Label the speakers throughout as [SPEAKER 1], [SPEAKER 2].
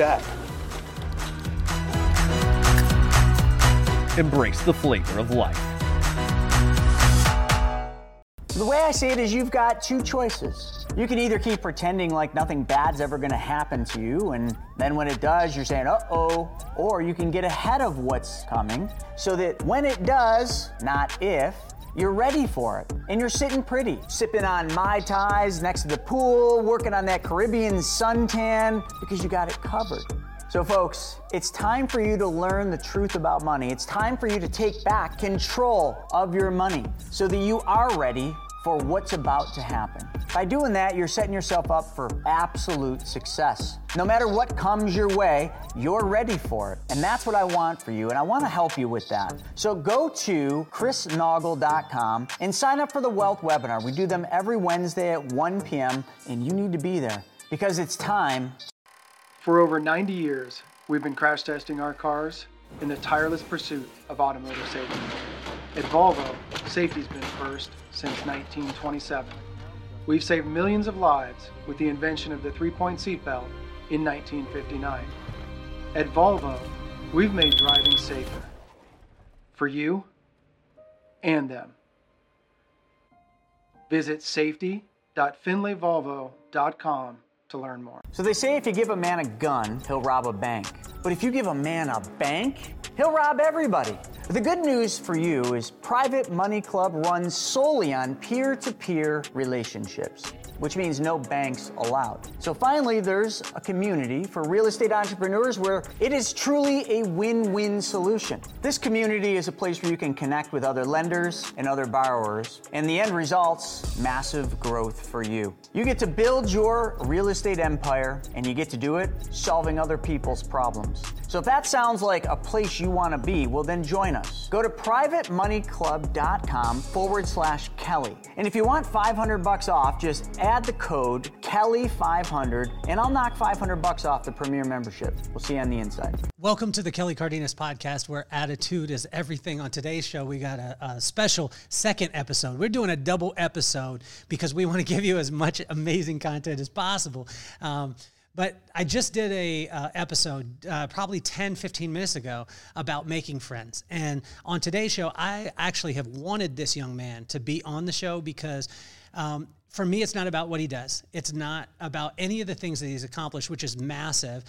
[SPEAKER 1] Nice tap.
[SPEAKER 2] Embrace the flavor of life.
[SPEAKER 3] The way I see it is you've got two choices. You can either keep pretending like nothing bad's ever gonna happen to you, and then when it does, you're saying, uh oh, or you can get ahead of what's coming so that when it does, not if, you're ready for it. And you're sitting pretty, sipping on Mai Tais next to the pool, working on that Caribbean suntan because you got it covered. So, folks, it's time for you to learn the truth about money. It's time for you to take back control of your money so that you are ready for what's about to happen. By doing that, you're setting yourself up for absolute success. No matter what comes your way, you're ready for it. And that's what I want for you, and I want to help you with that. So go to chrisnaugle.com and sign up for the Wealth webinar. We do them every Wednesday at 1 p.m., and you need to be there because it's time.
[SPEAKER 4] For over 90 years, we've been crash testing our cars in the tireless pursuit of automotive safety. At Volvo, safety's been first since 1927. We've saved millions of lives with the invention of the three point seatbelt in 1959. At Volvo, we've made driving safer for you and them. Visit safety.findlayvolvo.com to learn more.
[SPEAKER 3] So they say if you give a man a gun, he'll rob a bank. But if you give a man a bank, he'll rob everybody. The good news for you is Private Money Club runs solely on peer to peer relationships which means no banks allowed. So finally, there's a community for real estate entrepreneurs where it is truly a win win solution. This community is a place where you can connect with other lenders and other borrowers, and the end result's massive growth for you. You get to build your real estate empire, and you get to do it solving other people's problems. So if that sounds like a place you want to be, well, then join us. Go to privatemoneyclub.com forward slash Kelly. And if you want 500 bucks off, just add add the code Kelly500 and I'll knock 500 bucks off the premier membership. We'll see you on the inside.
[SPEAKER 5] Welcome to the Kelly Cardenas podcast where attitude is everything. On today's show, we got a, a special second episode. We're doing a double episode because we want to give you as much amazing content as possible. Um, but I just did a uh, episode uh, probably 10, 15 minutes ago about making friends. And on today's show, I actually have wanted this young man to be on the show because um, for me, it's not about what he does. It's not about any of the things that he's accomplished, which is massive.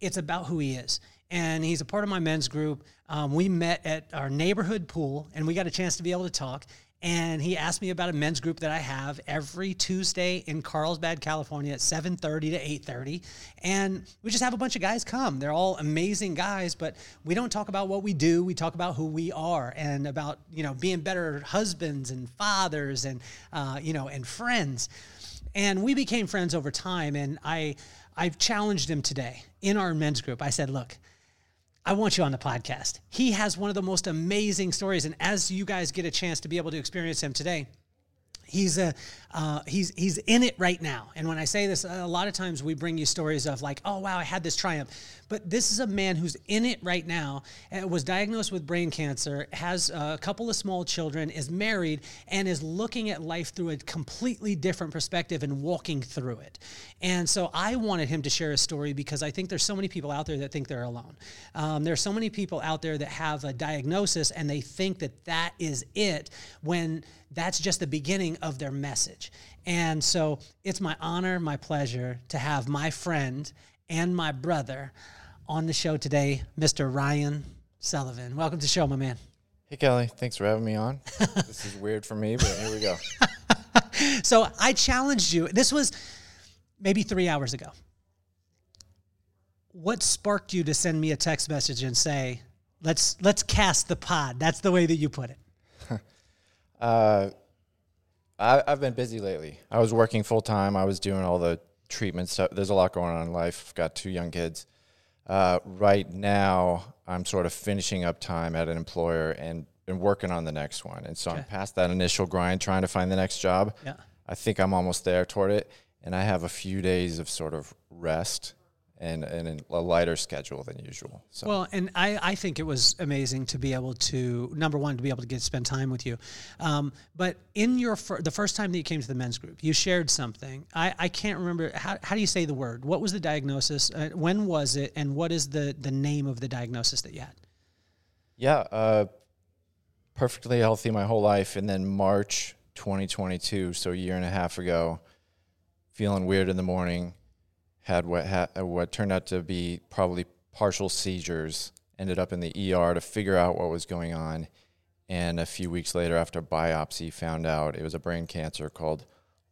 [SPEAKER 5] It's about who he is. And he's a part of my men's group. Um, we met at our neighborhood pool and we got a chance to be able to talk and he asked me about a men's group that I have every Tuesday in Carlsbad, California at 7:30 to 8:30 and we just have a bunch of guys come. They're all amazing guys, but we don't talk about what we do. We talk about who we are and about, you know, being better husbands and fathers and uh, you know, and friends. And we became friends over time and I I've challenged him today in our men's group. I said, "Look, I want you on the podcast. He has one of the most amazing stories. And as you guys get a chance to be able to experience him today, he's a uh, he's he's in it right now. And when I say this, a lot of times we bring you stories of like, oh wow, I had this triumph. But this is a man who's in it right now. Uh, was diagnosed with brain cancer, has a couple of small children, is married, and is looking at life through a completely different perspective and walking through it. And so I wanted him to share a story because I think there's so many people out there that think they're alone. Um, there are so many people out there that have a diagnosis and they think that that is it when that's just the beginning of their message. And so it's my honor, my pleasure to have my friend and my brother on the show today, Mr. Ryan Sullivan. Welcome to the show, my man.
[SPEAKER 6] Hey, Kelly. Thanks for having me on. this is weird for me, but here we go.
[SPEAKER 5] so I challenged you. This was maybe three hours ago. What sparked you to send me a text message and say, "Let's let's cast the pod"? That's the way that you put it.
[SPEAKER 6] uh, I, have been busy lately. I was working full time. I was doing all the treatment stuff. There's a lot going on in life. I've got two young kids. Uh, right now, I'm sort of finishing up time at an employer and, and working on the next one. And so okay. I'm past that initial grind, trying to find the next job.
[SPEAKER 5] Yeah.
[SPEAKER 6] I think I'm almost there toward it. And I have a few days of sort of rest
[SPEAKER 1] and, and a lighter schedule than usual. So
[SPEAKER 5] Well, and I, I think it was amazing to be able to number one to be able to get spend time with you, um, but in your fir- the first time that you came to the men's group, you shared something. I, I can't remember how, how do you say the word. What was the diagnosis? Uh, when was it? And what is the the name of the diagnosis that you had?
[SPEAKER 1] yeah, uh, perfectly healthy my whole life, and then March 2022, so a year and a half ago, feeling weird in the morning, had what ha- what turned out to be probably partial seizures. Ended up in the ER to figure out what was going on, and a few weeks later, after biopsy, found out it was a brain cancer called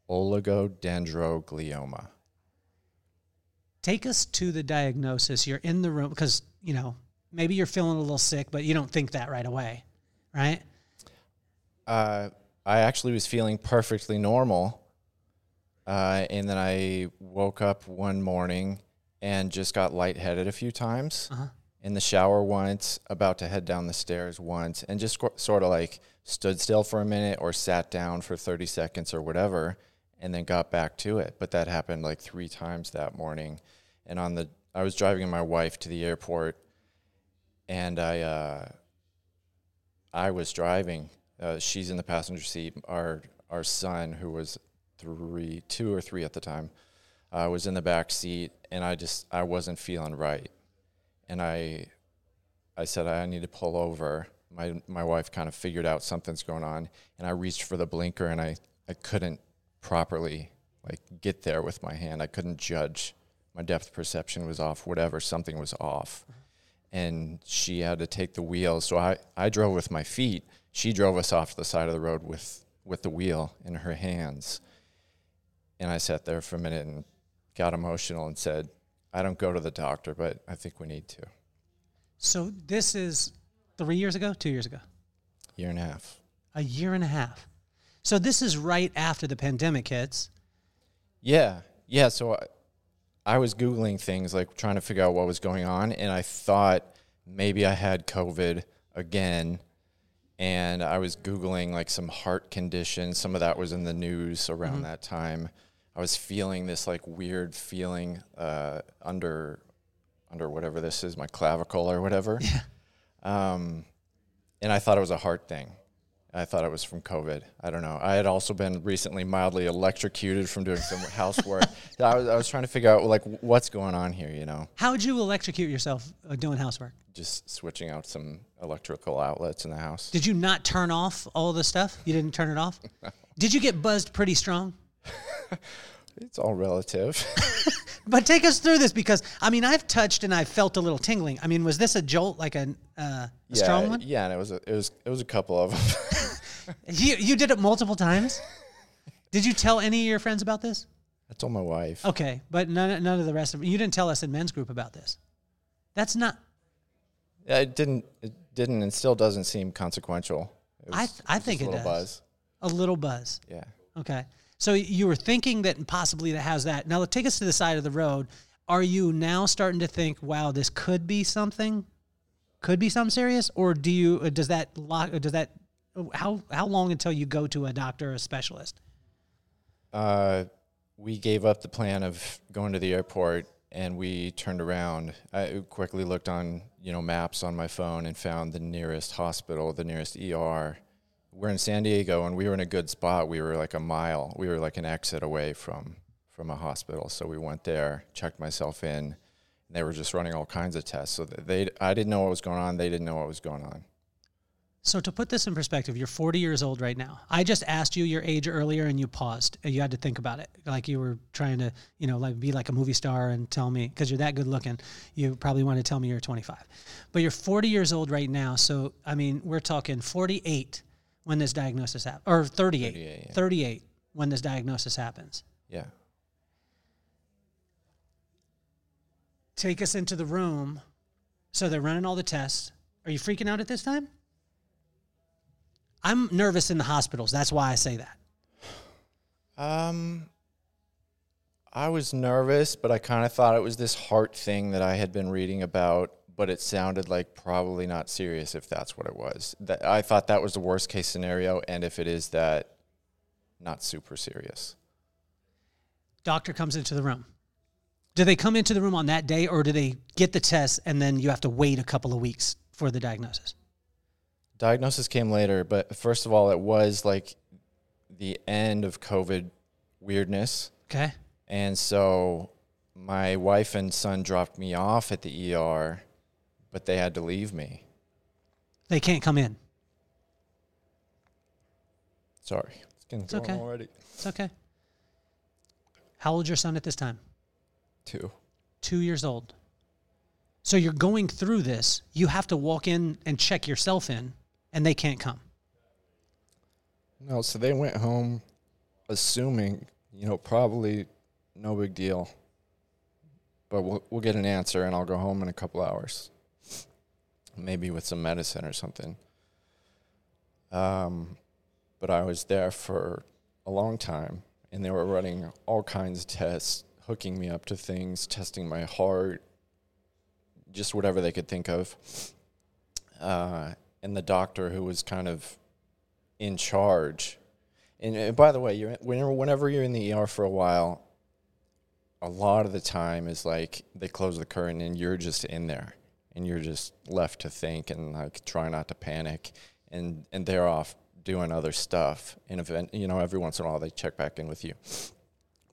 [SPEAKER 1] oligodendroglioma.
[SPEAKER 5] Take us to the diagnosis. You're in the room because you know maybe you're feeling a little sick, but you don't think that right away, right?
[SPEAKER 1] Uh, I actually was feeling perfectly normal. Uh, and then I woke up one morning and just got lightheaded a few times
[SPEAKER 5] Uh-huh.
[SPEAKER 1] in the shower once, about to head down the stairs once, and just sort of like stood still for a minute or sat down for 30 seconds or whatever, and then got back to it. But that happened like three times that morning. And on the, I was driving my wife to the airport, and I, uh, I was driving. Uh, she's in the passenger seat. Our our son, who was three, two or three at the time, I was in the back seat, and I just I wasn't feeling right, and I I said I need to pull over. My my wife kind of figured out something's going on, and I reached for the blinker, and I I couldn't properly like get there with my hand. I couldn't judge. My depth perception was off. Whatever, something was off and she had to take the wheel. So I, I drove with my feet. She drove us off to the side of the road with, with the wheel in her hands. And I sat there for a minute and got emotional and said, I don't go to the doctor, but I think we need to.
[SPEAKER 5] So this is three years ago, two years ago,
[SPEAKER 1] Year and a half.
[SPEAKER 5] a year and a half. So this is right after the pandemic hits.
[SPEAKER 1] Yeah. Yeah. So I, I was Googling things, like trying to figure out what was going on. And I thought maybe I had COVID again. And I was Googling like some heart conditions. Some of that was in the news around mm-hmm. that time. I was feeling this like weird feeling uh, under under whatever this is, my clavicle or whatever.
[SPEAKER 5] Yeah.
[SPEAKER 1] Um, and I thought it was a heart thing. I thought it was from COVID. I don't know. I had also been recently mildly electrocuted from doing some housework. I was, I was trying to figure out like what's going on here. You know,
[SPEAKER 5] How would you electrocute yourself uh, doing housework?
[SPEAKER 1] just switching out some electrical outlets in the house.
[SPEAKER 5] Did you not turn off all the stuff? You didn't turn it off? Did you get buzzed pretty strong?
[SPEAKER 1] It's all relative.
[SPEAKER 5] But take us through this because I mean I've touched and I've felt a little tingling. I mean, was this a jolt like a, uh, a
[SPEAKER 1] yeah,
[SPEAKER 5] strong one?
[SPEAKER 1] yeah, and it was a, it was it was a couple of them.
[SPEAKER 5] You you did it multiple times. Did you tell any of your friends about this?
[SPEAKER 1] I told my wife.
[SPEAKER 5] Okay, but none none of the rest of you didn't tell us in men's group about this. That's not.
[SPEAKER 1] Yeah, it didn't it didn't and still doesn't seem consequential. It
[SPEAKER 5] I th- I
[SPEAKER 1] it was
[SPEAKER 5] think it
[SPEAKER 1] a little
[SPEAKER 5] does.
[SPEAKER 1] buzz.
[SPEAKER 5] A little buzz.
[SPEAKER 1] Yeah.
[SPEAKER 5] Okay. So you were thinking that possibly that has that. Now take us to the side of the road. Are you now starting to think, wow, this could be something? Could be something serious? Or do you, uh, does that lock, uh, does that, how, how long until you go to a doctor or a specialist?
[SPEAKER 1] Uh, we gave up the plan of going to the airport and we turned around. I quickly looked on, you know, maps on my phone and found the nearest hospital, the nearest ER. We're in San Diego and we were in a good spot. We were like a mile. We were like an exit away from from a hospital. So we went there, checked myself in, and they were just running all kinds of tests. So they I didn't know what was going on, they didn't know what was going on.
[SPEAKER 5] So to put this in perspective, you're 40 years old right now. I just asked you your age earlier and you paused. You had to think about it. Like you were trying to, you know, like be like a movie star and tell me because you're that good looking. You probably want to tell me you're 25. But you're 40 years old right now. So I mean, we're talking 48 when this diagnosis happens or 38.
[SPEAKER 1] 38, yeah.
[SPEAKER 5] 38 when this diagnosis happens.
[SPEAKER 1] Yeah.
[SPEAKER 5] Take us into the room. So they're running all the tests. Are you freaking out at this time? I'm nervous in the hospitals. That's why I say that.
[SPEAKER 1] Um, I was nervous, but I kind of thought it was this heart thing that I had been reading about, but it sounded like probably not serious if that's what it was. That I thought that was the worst case scenario, and if it is that, not super serious.
[SPEAKER 5] Doctor comes into the room. Do they come into the room on that day, or do they get the test and then you have to wait a couple of weeks for the diagnosis?
[SPEAKER 1] Diagnosis came later, but first of all, it was like the end of COVID weirdness.
[SPEAKER 5] Okay.
[SPEAKER 1] And so my wife and son dropped me off at the ER, but they had to leave me.
[SPEAKER 5] They can't come in.
[SPEAKER 1] Sorry. It's getting
[SPEAKER 5] It's okay.
[SPEAKER 1] already.
[SPEAKER 5] It's okay. How old's your son at this time?
[SPEAKER 1] Two.
[SPEAKER 5] Two years old. So you're going through this. You have to walk in and check yourself in, and they can't come.
[SPEAKER 1] No, so they went home assuming, you know, probably no big deal. But we'll, we'll get an answer and I'll go home in a couple hours. Maybe with some medicine or something. Um, but I was there for a long time and they were running all kinds of tests, hooking me up to things, testing my heart, just whatever they could think of. Uh, and the doctor who was kind of in charge. And, and by the way, you're whenever, whenever you're in the ER for a while, a lot of the time is like they close the curtain and you're just in there and you're just left to think and like try not to panic. And and they're off doing other stuff. And event you know every once in a while they check back in with you.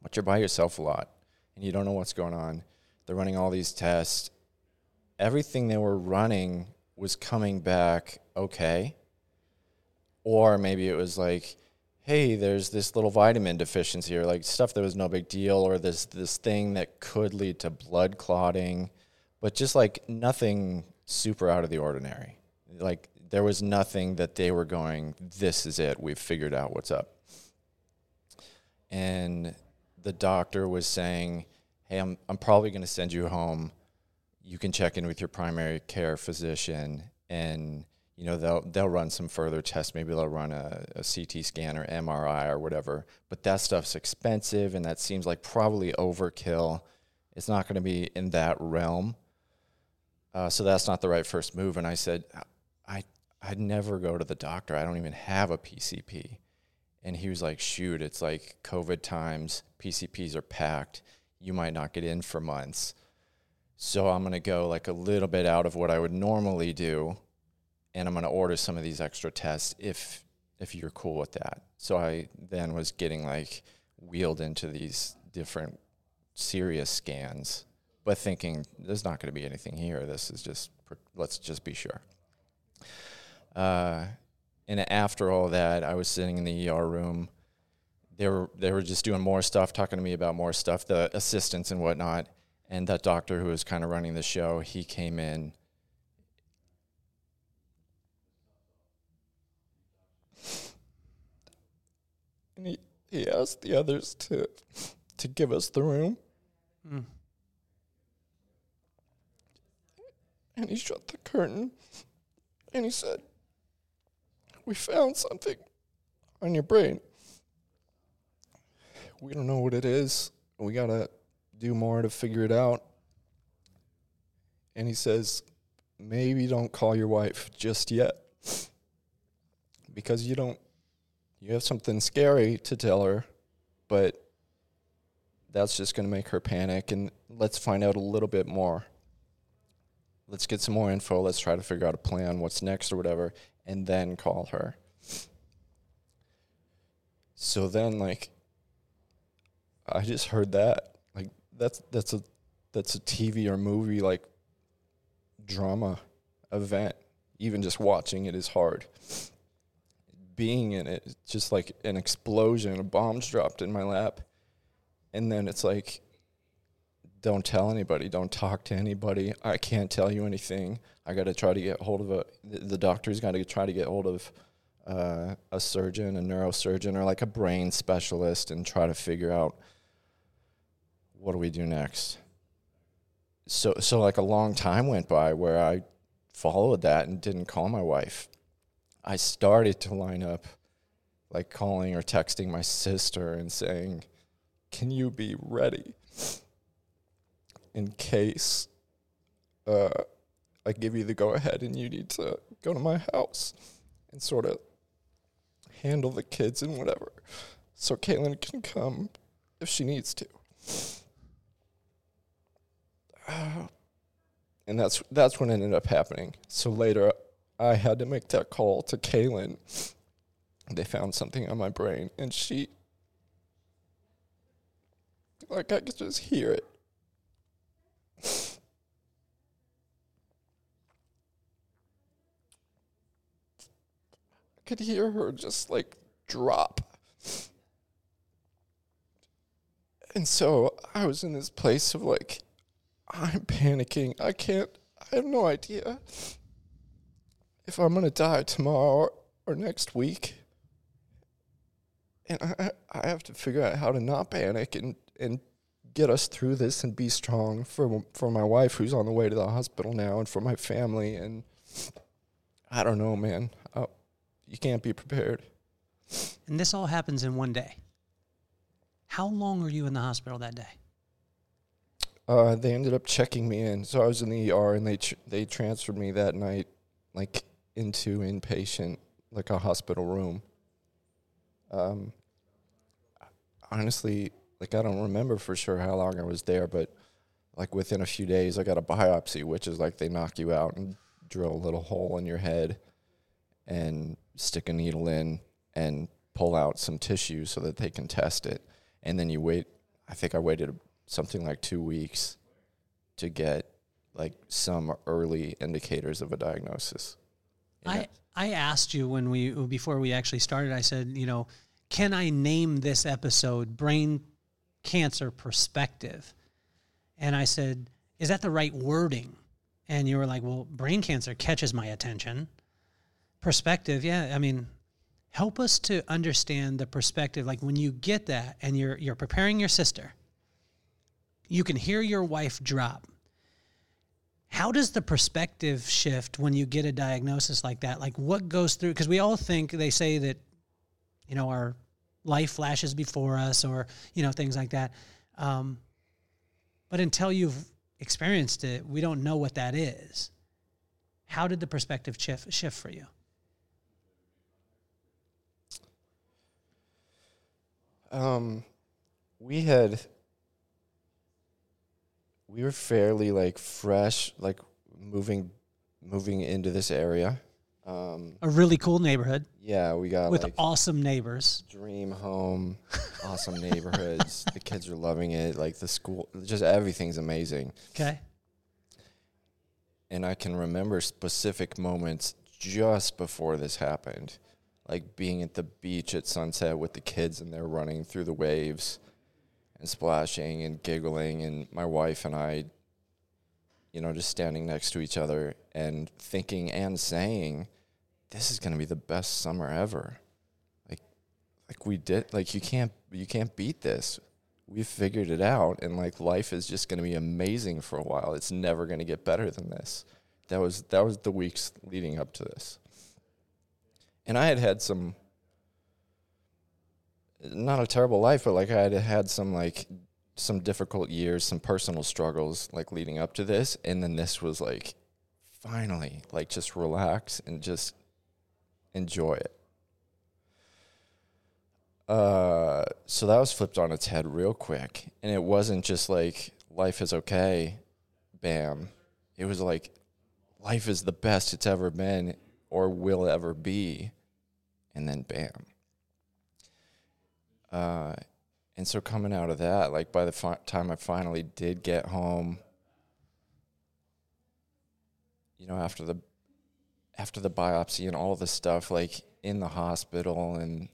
[SPEAKER 1] But you're by yourself a lot and you don't know what's going on. They're running all these tests. Everything they were running was coming back okay. Or maybe it was like hey there's this little vitamin deficiency or like stuff that was no big deal or this this thing that could lead to blood clotting but just like nothing super out of the ordinary. Like there was nothing that they were going this is it. We've figured out what's up. And the doctor was saying hey i'm, I'm probably going to send you home. You can check in with your primary care physician and you know they'll they'll run some further tests. Maybe they'll run a, a ct scan or mri or whatever. But that stuff's expensive and that seems like probably overkill. It's not going to be in that realm uh, so that's not the right first move. And i said i i'd never go to the doctor. I don't even have a pcp and he was like shoot it's like covid times. Pcps are packed. You might not get in for months. So i'm going to go like a little bit out of what i would normally do. And I'm going to order some of these extra tests if if you're cool with that. So I then was getting like wheeled into these different serious scans, but thinking there's not going to be anything here. This is just let's just be sure. Uh, and after all that, I was sitting in the ER room. They were they were just doing more stuff, talking to me about more stuff, the assistants and whatnot. And that doctor who was kind of running the show, he came in and he, he asked the others to to give us the room.
[SPEAKER 5] Mm.
[SPEAKER 1] And he shut the curtain and he said, We found something on your brain. We don't know what it is. We got to do more to figure it out. And he says, Maybe don't call your wife just yet because you don't you have something scary to tell her, but that's just going to make her panic. And let's find out a little bit more. Let's get some more info. Let's try to figure out a plan, what's next or whatever, and then call her. So then, like, I just heard that. Like, that's that's a that's a TV or movie like drama event. Even just watching it is hard being in it, it's just like an explosion, a bomb's dropped in my lap. And then it's like, don't tell anybody, don't talk to anybody. I can't tell you anything. I got to try to get hold of a, the doctor's got to try to get hold of uh, a surgeon, a neurosurgeon, or like a brain specialist and try to figure out what do we do next. So, so like a long time went by where I followed that and didn't call my wife I started to line up like calling or texting my sister and saying, Can you be ready in case uh, I give you the go ahead and you need to go to my house and sort of handle the kids and whatever so Caitlin can come if she needs to. and that's that's what ended up happening. So later, I had to make that call to Kaylin. They found something on my brain, and she, like, I could just hear it. I could hear her just like drop. And so I was in this place of like, I'm panicking. I can't, I have no idea if I'm going to die tomorrow or next week. And I, I have to figure out how to not panic and, and get us through this and be strong for, for my wife who's on the way to the hospital now and for my family. And I don't know, man. You can't be prepared.
[SPEAKER 5] And this all happens in one day. How long were you in the hospital that day?
[SPEAKER 1] Uh, they ended up checking me in, so I was in the ER, and they tr- they transferred me that night, like into inpatient, like a hospital room. Um, honestly, like I don't remember for sure how long I was there, but like within a few days, I got a biopsy, which is like they knock you out and drill a little hole in your head, and stick a needle in and pull out some tissue so that they can test it, and then you wait. I think I waited something like two weeks to get like some early indicators of a diagnosis.
[SPEAKER 5] I, I asked you when we before we actually started. I said, you know, can I name this episode "Brain Cancer Perspective"? And I said, is that the right wording? And you were like, well, brain cancer catches my attention. Perspective, yeah. I mean, help us to understand the perspective. Like when you get that, and you're you're preparing your sister, you can hear your wife drop how does the perspective shift when you get a diagnosis like that like what goes through because we all think they say that you know our life flashes before us or you know things like that um, but until you've experienced it we don't know what that is how did the perspective shift shift for you
[SPEAKER 1] Um, we had we were fairly like fresh, like moving moving into this area. Um,
[SPEAKER 5] a really cool neighborhood
[SPEAKER 1] yeah, we got
[SPEAKER 5] with
[SPEAKER 1] like
[SPEAKER 5] awesome neighbors
[SPEAKER 1] dream home, awesome neighborhoods. the kids are loving it. Like the school, just everything's amazing.
[SPEAKER 5] okay
[SPEAKER 1] and I can remember specific moments just before this happened, like being at the beach at sunset with the kids and they're running through the waves and splashing and giggling, and my wife and I, you know, just standing next to each other and thinking and saying, "This is going to be the best summer ever." Like, like we did. Like you can't you can't beat this. We figured it out, and like life is just going to be amazing for a while. It's never going to get better than this. That was that was the weeks leading up to this, and I had had some not a terrible life, but like I had had some like some difficult years, some personal struggles like leading up to this, and then this was like finally like just relax and just enjoy it. Uh, so that was flipped on its head real quick, and it wasn't just like life is okay, bam. It was like life is the best it's ever been or will ever be, and then bam. Uh, and so coming out of that, like by the fi- time I finally did get home, you know, after the after the biopsy and all the stuff, like in the hospital and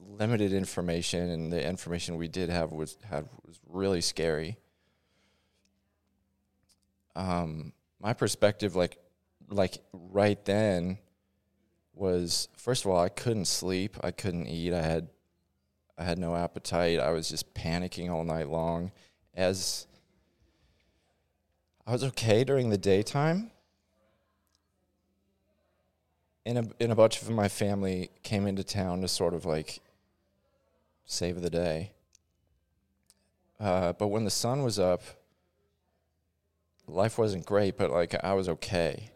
[SPEAKER 1] limited information, and the information we did have was had was really scary. Um, my perspective, like like right then, was first of all I couldn't sleep, I couldn't eat, I had I had no appetite. I was just panicking all night long. As I was okay during the daytime, and a, and a bunch of my family came into town to sort of like save the day. Uh, but when the sun was up, life wasn't great, but like I was okay.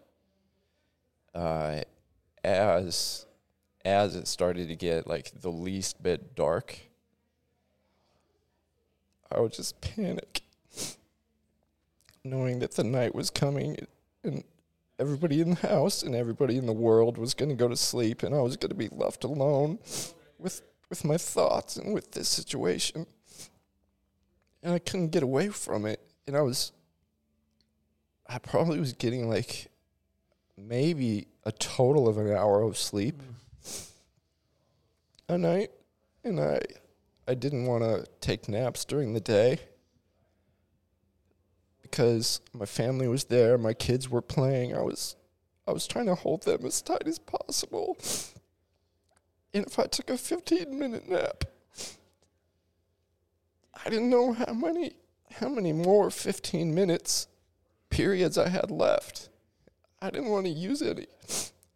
[SPEAKER 1] Uh, as as it started to get like the least bit dark, I would just panic. knowing that the night was coming and everybody in the house and everybody in the world was going to go to sleep and I was going to be left alone with with my thoughts and with this situation. And I couldn't get away from it. And I was I probably was getting like maybe a total of an hour of sleep a night and I I didn't want to take naps during the day because my family was there, my kids were playing. I was I was trying to hold them as tight as possible. And if I took a 15 minute nap, I didn't know how many how many more 15 minutes periods I had left. I didn't want to use any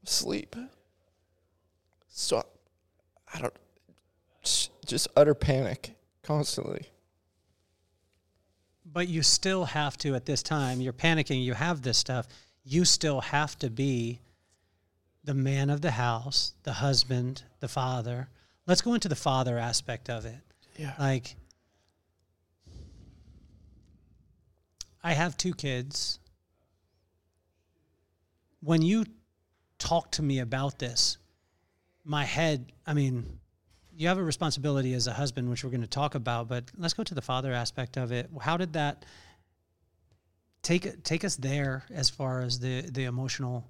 [SPEAKER 1] sleep. So I don't just utter panic constantly.
[SPEAKER 5] But you still have to, at this time, you're panicking, you have this stuff, you still have to be the man of the house, the husband, the father. Let's go into the father aspect of it.
[SPEAKER 1] Yeah.
[SPEAKER 5] Like, I have two kids. When you talk to me about this, my head, I mean, you have a responsibility as a husband, which we're going to talk about, but let's go to the father aspect of it. How did that take take us there as far as the the emotional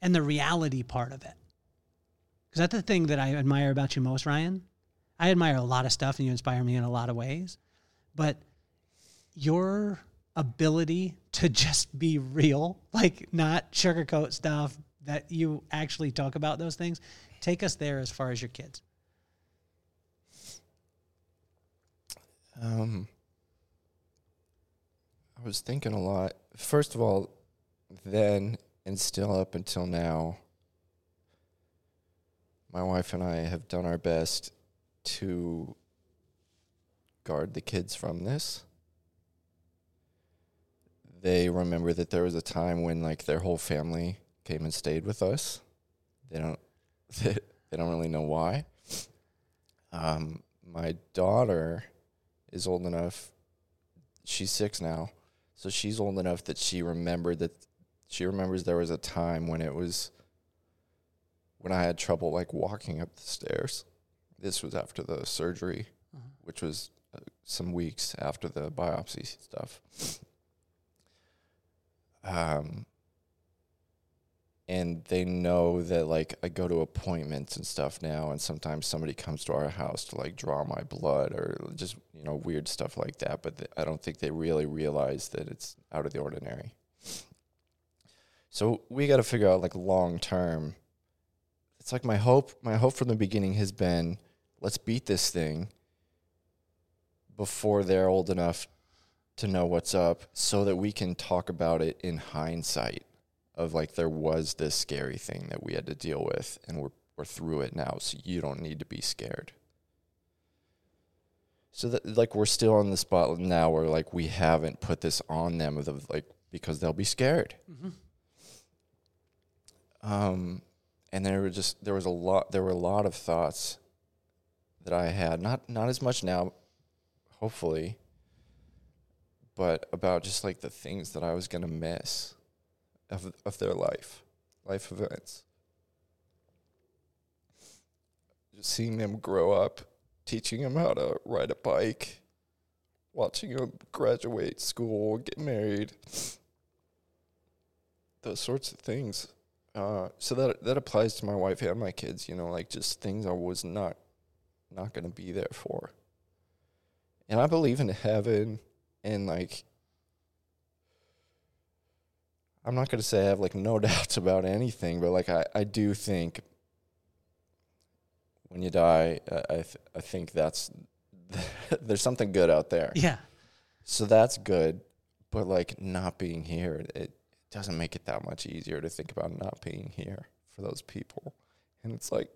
[SPEAKER 5] and the reality part of it? Because that's the thing that I admire about you most, Ryan. I admire a lot of stuff, and you inspire me in a lot of ways, but your ability to just be real, like not sugarcoat stuff, that you actually talk about those things Take us there as far as your kids.
[SPEAKER 1] Um, I was thinking a lot. First of all, then and still up until now, my wife and I have done our best to guard the kids from this. They remember that there was a time when like their whole family came and stayed with us. They don't they, they don't really know why. Um, my daughter is old enough. She's six now, so she's old enough that she remembered that she remembers there was a time when it was when I had trouble like walking up the stairs. This was after the surgery, uh-huh. which was uh, some weeks after the biopsy stuff. Um, and they know that like I go to appointments and stuff now, and sometimes somebody comes to our house to like draw my blood or just you know weird stuff like that. But th- I don't think they really realize that it's out of the ordinary. So we got to figure out like long term. It's like my hope. My hope from the beginning has been, let's beat this thing before they're old enough to know what's up, so that we can talk about it in hindsight of like there was this scary thing that we had to deal with and we're we're through it now so you don't need to be scared so that like we're still on the spot now where like we haven't put this on them of the, like because they'll be scared mm-hmm. um and there were just there was a lot there were a lot of thoughts that i had not not as much now hopefully but about just like the things that i was to miss of, of their life, life events. Just seeing them grow up, teaching them how to ride a bike, watching them graduate school, get married, those sorts of things. Uh, so that that applies to my wife and my kids. You know, like just things I was not not to be there for. And I believe in heaven and like I'm not going to say I have like no doubts about anything, but like I, I do think when you die, I th- I think that's there's something good out there.
[SPEAKER 5] Yeah.
[SPEAKER 1] So that's good, but like not being here, it doesn't make it that much easier to think about not being here for those people. And it's like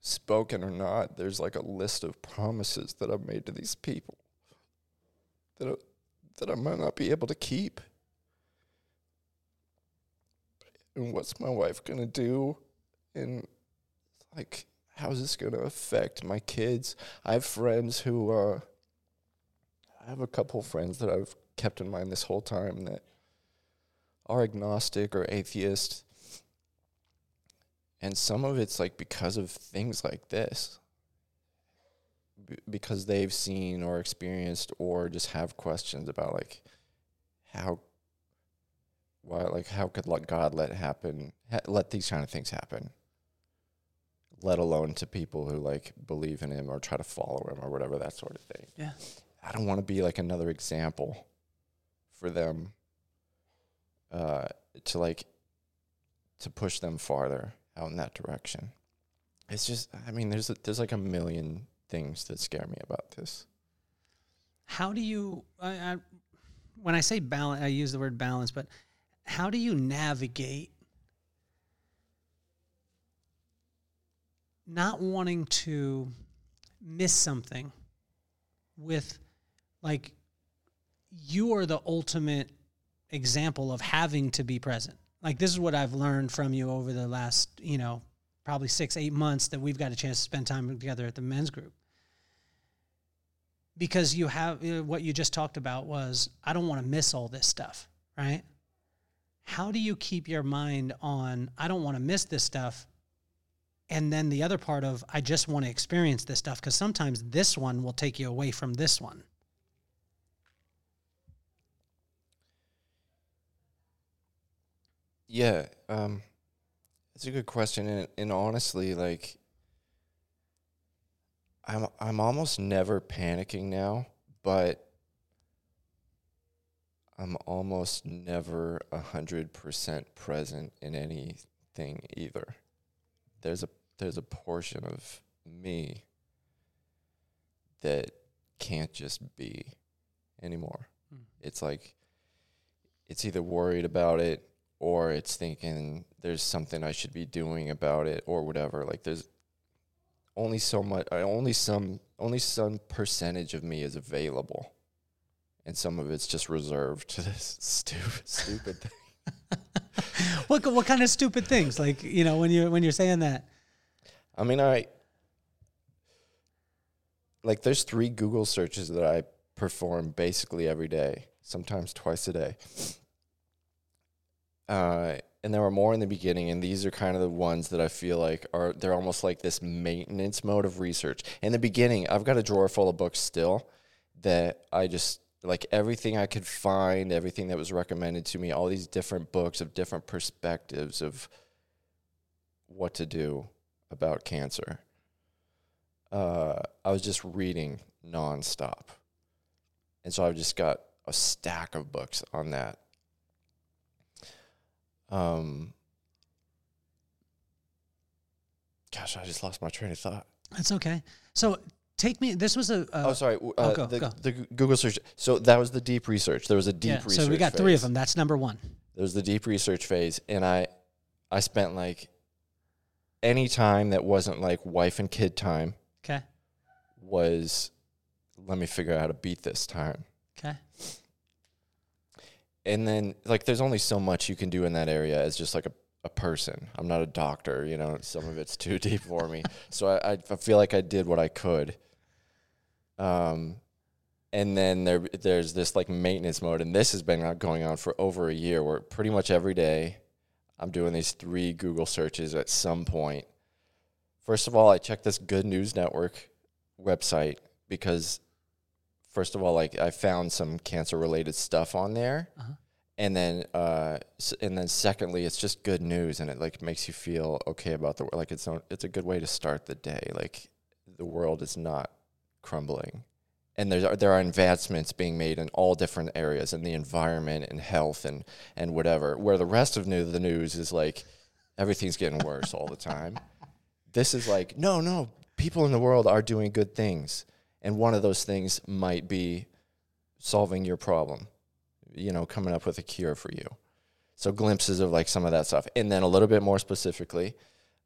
[SPEAKER 1] spoken or not, there's like a list of promises that I've made to these people that I, that I might not be able to keep and what's my wife gonna do and like how's this gonna affect my kids i have friends who uh I have a couple friends that I've kept in mind this whole time that are agnostic or atheist. And some of it's like because of things like this. B- because they've seen or experienced or just have questions about like how why like how could like God let happen ha- let these kind of things happen let alone to people who like believe in him or try to follow him or whatever that sort of thing
[SPEAKER 5] Yeah.
[SPEAKER 1] I don't want to be like another example for them uh, to like to push them farther out in that direction. It's just, I mean, there's a, there's like a million things that scare me about this.
[SPEAKER 5] How do you? I, I, when I say balance, I use the word balance, but how do you navigate not wanting to miss something with like you are the ultimate example of having to be present. Like this is what I've learned from you over the last, you know, probably 6 8 months that we've got a chance to spend time together at the men's group. Because you have uh, what you just talked about was I don't want to miss all this stuff, right? How do you keep your mind on I don't want to miss this stuff and then the other part of I just want to experience this stuff because sometimes this one will take you away from this one.
[SPEAKER 1] Yeah, um, it's a good question, and, and honestly, like, I'm I'm almost never panicking now, but I'm almost never a hundred percent present in anything either. There's a there's a portion of me that can't just be anymore. Hmm. It's like it's either worried about it or it's thinking there's something I should be doing about it or whatever. Like there's only so much only some only some percentage of me is available. And some of it's just reserved to this stupid stupid thing.
[SPEAKER 5] what what kind of stupid things like you know when you're when you're saying that
[SPEAKER 1] I mean I like there's three Google searches that I perform basically every day, sometimes twice a day. Uh, and there were more in the beginning, and these are kind of the ones that I feel like are they're almost like this maintenance mode of research. In the beginning, I've got a drawer full of books still that I just like everything I could find, everything that was recommended to me, all these different books of different perspectives of what to do about cancer. Uh, I was just reading nonstop. And so I've just got a stack of books on that. Um, gosh, I just lost my train of thought.
[SPEAKER 5] that's okay so take me this was a, a
[SPEAKER 1] oh, sorry. Uh,
[SPEAKER 5] go,
[SPEAKER 1] the,
[SPEAKER 5] go.
[SPEAKER 1] the Google search. So that was the deep research. There was a deep
[SPEAKER 5] yeah,
[SPEAKER 1] research.
[SPEAKER 5] so we got three of them that's number one
[SPEAKER 1] There was the deep research phase, and I, I spent like any time that wasn't like wife and kid time
[SPEAKER 5] okay
[SPEAKER 1] was, let me figure out how to beat this time.
[SPEAKER 5] okay
[SPEAKER 1] and then like there's only so much you can do in that area as just like a, a person. I'm not a doctor you know some of it's too deep for me. So I, I feel like i did what i could. Um and then there there's this like maintenance mode and this has been going on for over a year where pretty much every day i'm doing these three google searches at some point. First of all i check this good news network website because first of all, like I found some cancer related stuff on there.
[SPEAKER 5] Uh-huh.
[SPEAKER 1] And then, uh, s- and then, secondly, it's just good news, and it like makes you feel okay about the world. like. It's a, it's a good way to start the day. Like the world is not crumbling, and there's there are advancements being made in all different areas in the environment and health and and whatever. Where the rest of new the news is like everything's getting worse all the time. This is like no, no. People in the world are doing good things, and one of those things might be solving your problem. You know, coming up with a cure for you. So glimpses of like some of that stuff, and then a little bit more specifically,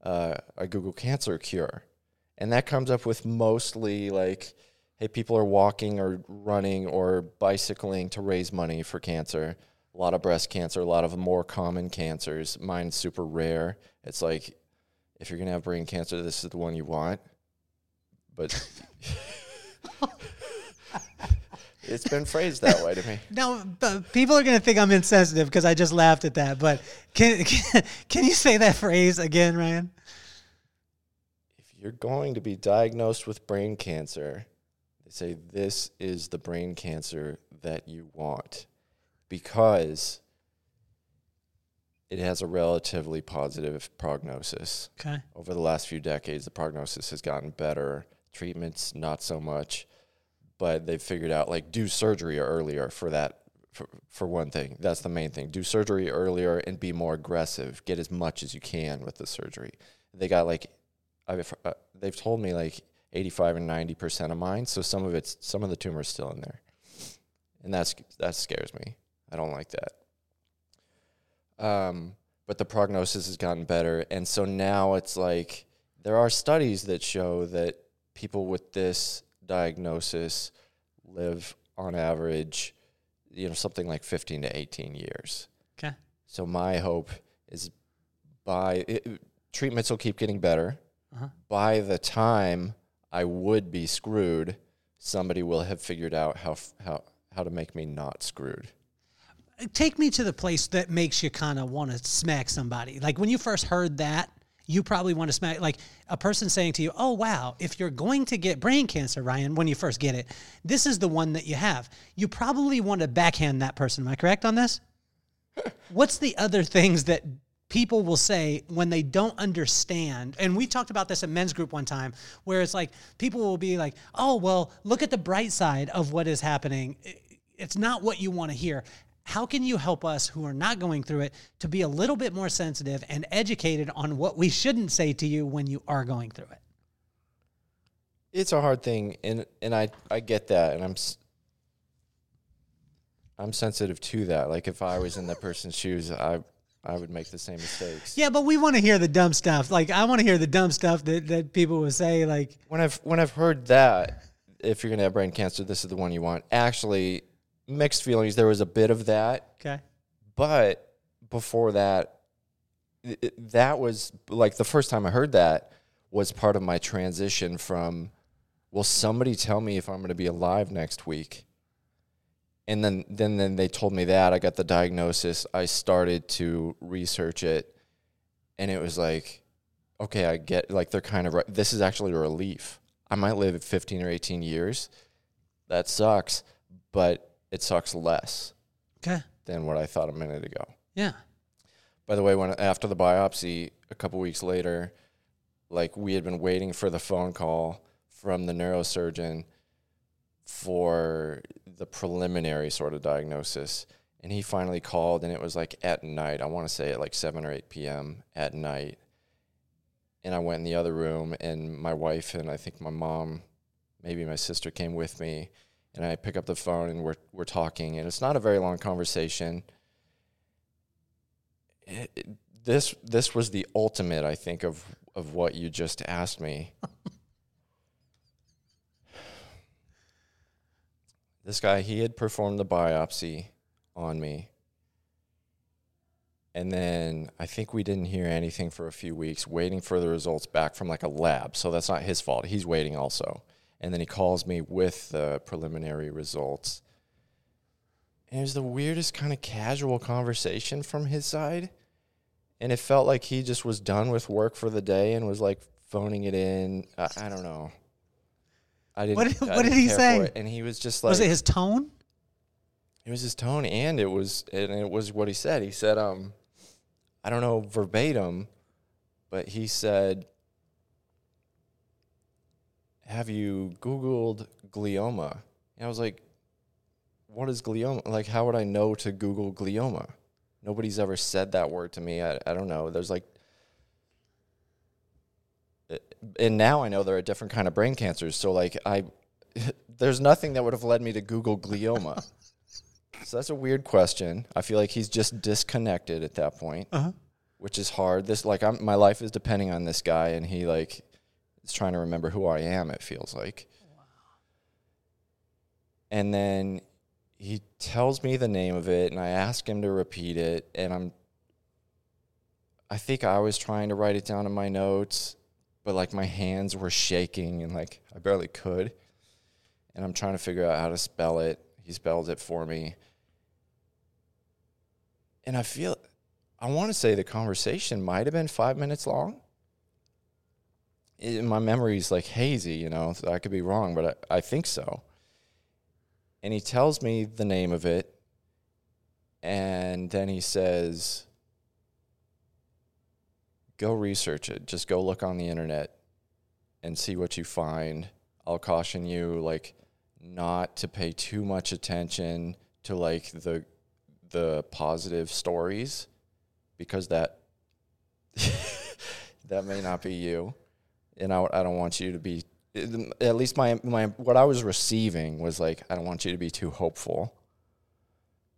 [SPEAKER 1] uh, a Google Cancer cure, and that comes up with mostly like, hey, people are walking or running or bicycling to raise money for cancer. A lot of breast cancer, a lot of more common cancers. Mine's super rare. It's like, if you're gonna have brain cancer, this is the one you want. But it's been phrased that way to me.
[SPEAKER 5] No, but people are going to think I'm insensitive because I just laughed at that. But can, can can you say that phrase again, Ryan?
[SPEAKER 1] If you're going to be diagnosed with brain cancer, they say this is the brain cancer that you want because it has a relatively positive prognosis.
[SPEAKER 5] Okay.
[SPEAKER 1] Over the last few decades, the prognosis has gotten better. Treatments, not so much, but they've figured out like do surgery earlier for that. For, for one thing, that's the main thing. Do surgery earlier and be more aggressive. Get as much as you can with the surgery. They got like, I've, uh, they've told me like 85 and 90 percent of mine. So some of it's some of the tumor's still in there, and that's that scares me. I don't like that. Um, but the prognosis has gotten better, and so now it's like there are studies that show that people with this diagnosis live on average, you know, something like 15 to 18 years.
[SPEAKER 5] Okay.
[SPEAKER 1] So my hope is by it, treatments will keep getting better.
[SPEAKER 5] Uh-huh.
[SPEAKER 1] By the time I would be screwed, somebody will have figured out how how how to make me not screwed.
[SPEAKER 5] Take me to the place that makes you kind of want to smack somebody. Like when you first heard that, you probably want to smack like a person saying to you, "Oh wow, if you're going to get brain cancer, Ryan, when you first get it, this is the one that you have." You probably want to backhand that person. Am I correct on this? What's the other things that people will say when they don't understand? And we talked about this at men's group one time, where it's like people will be like, "Oh well, look at the bright side of what is happening." It's not what you want to hear how can you help us who are not going through it to be a little bit more sensitive and educated on what we shouldn't say to you when you are going through it?
[SPEAKER 1] It's a hard thing, and and I I get that, and I'm I'm sensitive to that. Like if I was in that person's shoes, I I would make the same mistakes.
[SPEAKER 5] Yeah, but we want to hear the dumb stuff. Like I want to hear the dumb stuff that, that people will say. Like
[SPEAKER 1] When I've when I've heard that, if you're gonna have brain cancer, this is the one you want. Actually, mixed feelings. There was a bit of that,
[SPEAKER 5] okay,
[SPEAKER 1] but before that, it- that was like the first time I heard that was part of my transition from, will somebody tell me if I'm going to be alive next week? And then, then, then they told me that I got the diagnosis. I started to research it, and it was like, okay, I get like they're kind of right. This is actually a relief. I might live 15 or 18 years. That sucks, but it sucks less
[SPEAKER 5] okay,
[SPEAKER 1] than what I thought a minute ago.
[SPEAKER 5] yeah,
[SPEAKER 1] By the way, when after the biopsy, a couple weeks later, like we had been waiting for the phone call from the neurosurgeon for the preliminary sort of diagnosis. And he finally called, and it was like at night. I want to say at like 7 or 8 p.m. at night. And I went in the other room, and my wife and I think my mom, maybe my sister came with me. And I pick up the phone, and we're, we're talking. And it's not a very long conversation it, it- this this was the ultimate, I think, of of what you just asked me. this guy, he had performed the biopsy on me. And then I think we didn't hear anything for a few weeks, waiting for the results back from like a lab. So that's not his fault. He's waiting also. And then he calls me with the preliminary results. And it was the weirdest kind of casual conversation from his side. And it felt like he just was done with work for the day and was like phoning it in. I, I don't know. I didn't.
[SPEAKER 5] What did- what did he say?
[SPEAKER 1] And he was just like,
[SPEAKER 5] was it his tone?
[SPEAKER 1] it was his tone, and it was, and it was what he said. He said, um, I don't know verbatim, but he said, "Have you Googled glioma?" And I was like, "What is glioma? Like, how would I know to Google glioma? Nobody's ever said that word to me. I, I don't know. There's like." Eh, and now I know there are different kind of brain cancers. So like I, there's nothing that would have led me to Google glioma. So that's a weird question. I feel like he's just disconnected at that point, uh-huh. which is hard. This like I'm my life is depending on this guy, and he like is trying to remember who I am. It feels like. And then he tells me the name of it, and I ask him to repeat it, and I'm. I think I was trying to write it down in my notes, but like my hands were shaking and like I barely could. And I'm trying to figure out how to spell it. he spells it for me. And I feel, I want to say the conversation might have been five minutes long. It, my memory's like hazy, you know, so I could be wrong, but I, I think so. And he tells me the name of it. And then he says, go research it. Just go look on the internet and see what you find. I'll caution you, like, not to pay too much attention to like the the positive stories because that that may not be you and I, I don't want you to be at least my my what I was receiving was like I don't want you to be too hopeful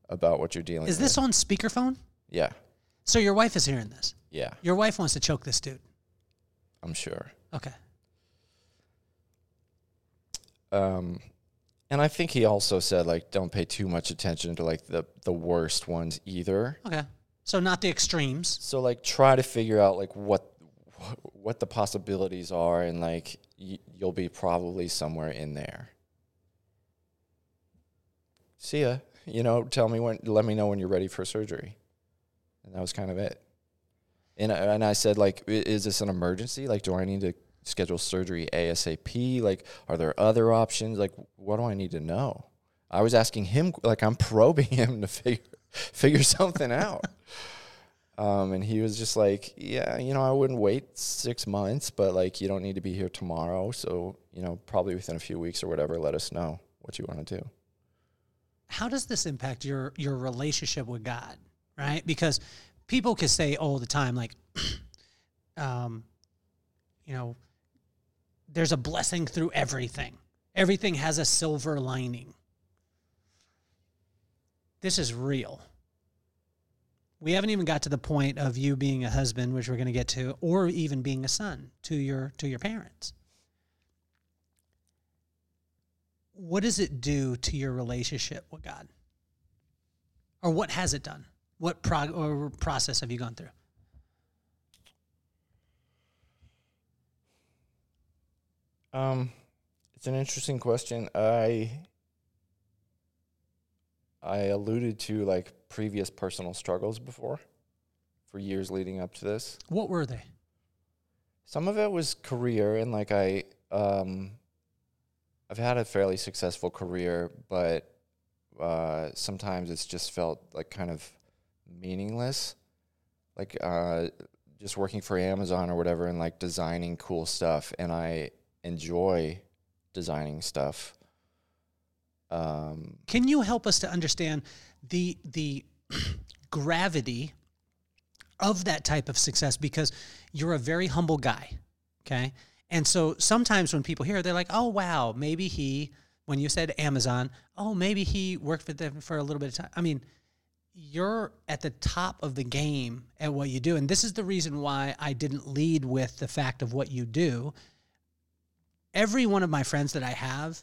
[SPEAKER 1] about what you're dealing
[SPEAKER 5] Is
[SPEAKER 1] with.
[SPEAKER 5] this on speakerphone?
[SPEAKER 1] Yeah.
[SPEAKER 5] So your wife is hearing this.
[SPEAKER 1] Yeah,
[SPEAKER 5] Your wife wants to choke this dude.
[SPEAKER 1] I'm sure.
[SPEAKER 5] Okay.
[SPEAKER 1] Um and I think he also said like don't pay too much attention to like the the worst ones either.
[SPEAKER 5] Okay. So not the extremes.
[SPEAKER 1] So like try to figure out like what what the possibilities are and like y- you'll be probably somewhere in there. See ya. You know, tell me when let me know when you're ready for surgery. And that was kind of it. And and I said like is this an emergency? Like do I need to schedule surgery ASAP? Like are there other options? Like what do I need to know? I was asking him like I'm probing him to figure figure something out. Um, and he was just like, yeah, you know, I wouldn't wait six months, but like, you don't need to be here tomorrow. So, you know, probably within a few weeks or whatever, let us know what you want to do.
[SPEAKER 5] How does this impact your your relationship with God? Right? Because people can say all the time, like, um, you know, there's a blessing through everything. Everything has a silver lining. This is real. We haven't even got to the point of you being a husband, which we're going to get to, or even being a son to your to your parents. What does it do to your relationship with God? Or what has it done? What prog- or process have you gone through?
[SPEAKER 1] Um, it's an interesting question. I I alluded to like previous personal struggles before for years leading up to this.
[SPEAKER 5] What were they?
[SPEAKER 1] Some of it was career and like I um I've had a fairly successful career, but uh sometimes it's just felt like kind of meaningless. Like uh just working for Amazon or whatever and like designing cool stuff and I enjoy designing stuff. Um
[SPEAKER 5] Can you help us to understand the the gravity of that type of success because you're a very humble guy, okay? And so sometimes when people hear, they're like, "Oh wow, maybe he." When you said Amazon, oh maybe he worked for them for a little bit of time. I mean, you're at the top of the game at what you do, and this is the reason why I didn't lead with the fact of what you do. Every one of my friends that I have,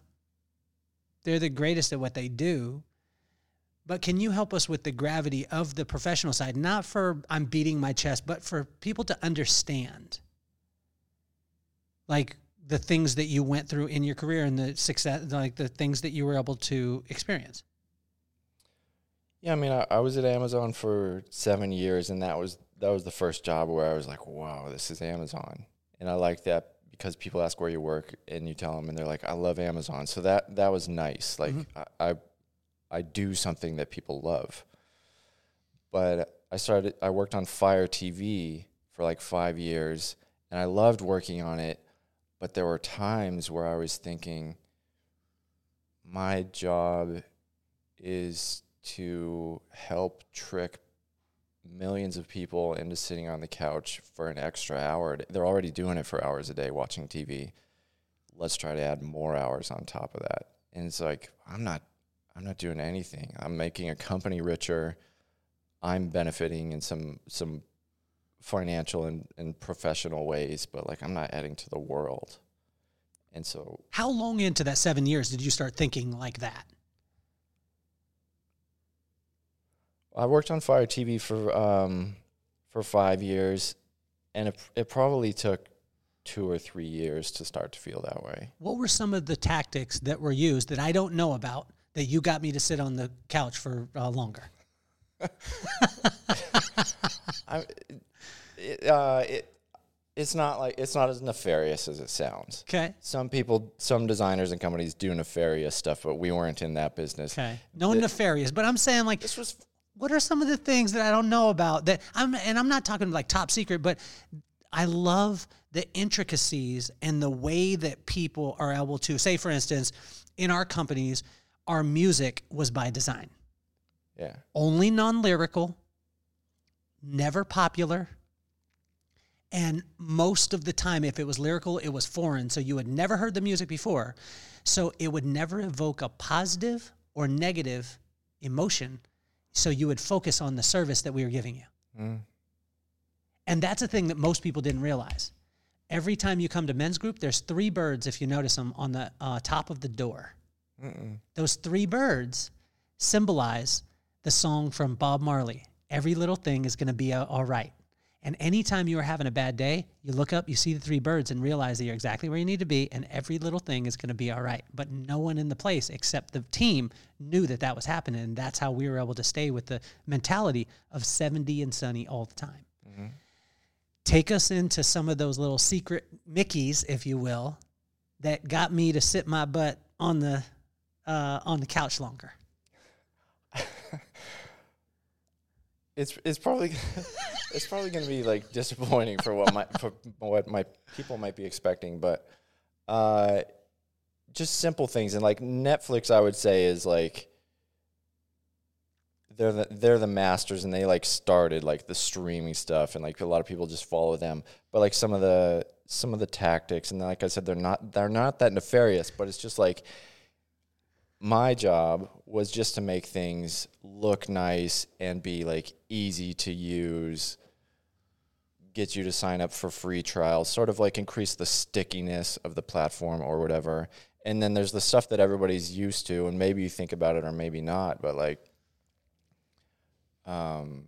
[SPEAKER 5] they're the greatest at what they do. But can you help us with the gravity of the professional side? Not for I'm beating my chest, but for people to understand. Like the things that you went through in your career and the success, like the things that you were able to experience.
[SPEAKER 1] Yeah, I mean, I, I was at Amazon for seven years, and that was that was the first job where I was like, "Wow, this is Amazon," and I like that because people ask where you work, and you tell them, and they're like, "I love Amazon." So that that was nice. Like, mm-hmm. I, I I do something that people love. But I started. I worked on Fire TV for like five years, and I loved working on it. But there were times where I was thinking, my job is to help trick millions of people into sitting on the couch for an extra hour. They're already doing it for hours a day watching TV. Let's try to add more hours on top of that. And it's like I'm not I'm not doing anything. I'm making a company richer. I'm benefiting in some some financial and, and professional ways, but like I'm not adding to the world. And so
[SPEAKER 5] How long into that seven years did you start thinking like that?
[SPEAKER 1] I worked on Fire TV for um, for five years, and it, it probably took two or three years to start to feel that way.
[SPEAKER 5] What were some of the tactics that were used that I don't know about that you got me to sit on the couch for uh, longer?
[SPEAKER 1] I, it, uh, it, it's not like it's not as nefarious as it sounds.
[SPEAKER 5] Okay.
[SPEAKER 1] Some people, some designers and companies do nefarious stuff, but we weren't in that business.
[SPEAKER 5] Okay. No nefarious, but I'm saying like
[SPEAKER 1] This was
[SPEAKER 5] what are some of the things that I don't know about that I'm and I'm not talking like top secret, but I love the intricacies and the way that people are able to say for instance, in our companies, our music was by design.
[SPEAKER 1] yeah.
[SPEAKER 5] Only non-lyrical, never popular. And most of the time, if it was lyrical, it was foreign. So you had never heard the music before. So it would never evoke a positive or negative emotion. So you would focus on the service that we were giving you. And that's a thing that most people didn't realize. Every time you come to men's group, there's three birds, if you notice them, on the uh, top of the door. Those three birds symbolize the song from Bob Marley. Every little thing is going to be all right. And anytime you are having a bad day, you look up, you see the three birds, and realize that you're exactly where you need to be, and every little thing is going to be all right. But no one in the place except the team knew that that was happening. And that's how we were able to stay with the mentality of 70 and sunny all the time. Take us into some of those little secret Mickeys, if you will, that got me to sit my butt on the uh, on the couch longer.
[SPEAKER 1] It's it's probably it's probably going to be like disappointing for what my for what my people might be expecting, but uh, just simple things and like Netflix, I would say is like they're the, they're the masters and they like started like the streaming stuff and like a lot of people just follow them, but like some of the some of the tactics and like I said, they're not they're not that nefarious, but it's just like my job was just to make things look nice and be like easy to use get you to sign up for free trials sort of like increase the stickiness of the platform or whatever. And then there's the stuff that everybody's used to and maybe you think about it or maybe not but like um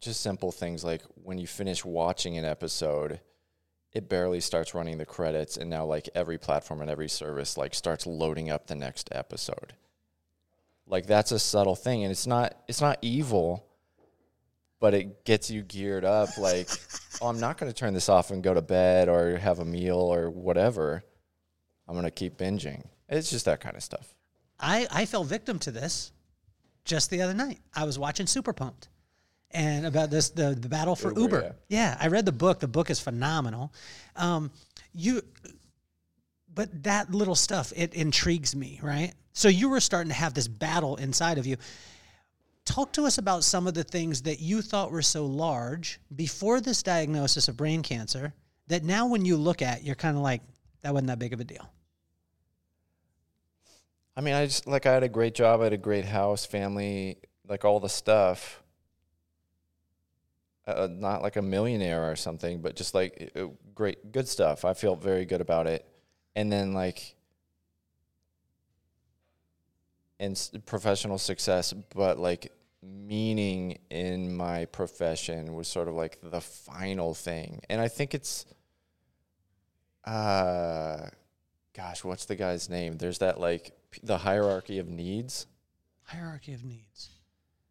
[SPEAKER 1] just simple things like when you finish watching an episode it barely starts running the credits and now like every platform and every service like starts loading up the next episode. Like that's a subtle thing and it's not it's not evil but it gets you geared up like oh i'm not going to turn this off and go to bed or have a meal or whatever. I'm going to keep binging. It's just that kind of stuff.
[SPEAKER 5] I, I fell victim to this just the other night. I was watching Super Pumped and about this the, the battle for Uber.
[SPEAKER 1] Uber,
[SPEAKER 5] Yeah. I read the book. The book is phenomenal. Um, you but that little stuff it intrigues me, right? So you were starting to have this battle inside of you. Talk to us about some of the things that you thought were so large before this diagnosis of brain cancer that now when you look at you're kind of like that wasn't that big of a deal.
[SPEAKER 1] I mean, I just like I had a great job, I had a great house, family, like all the stuff. Uh, not like a millionaire or something, but just like uh, great, good stuff. I feel very good about it. And then like, and s- professional success, but like meaning in my profession was sort of like the final thing. And I think it's, uh, gosh, what's the guy's name? There's that like p- the hierarchy of needs.
[SPEAKER 5] Hierarchy of needs.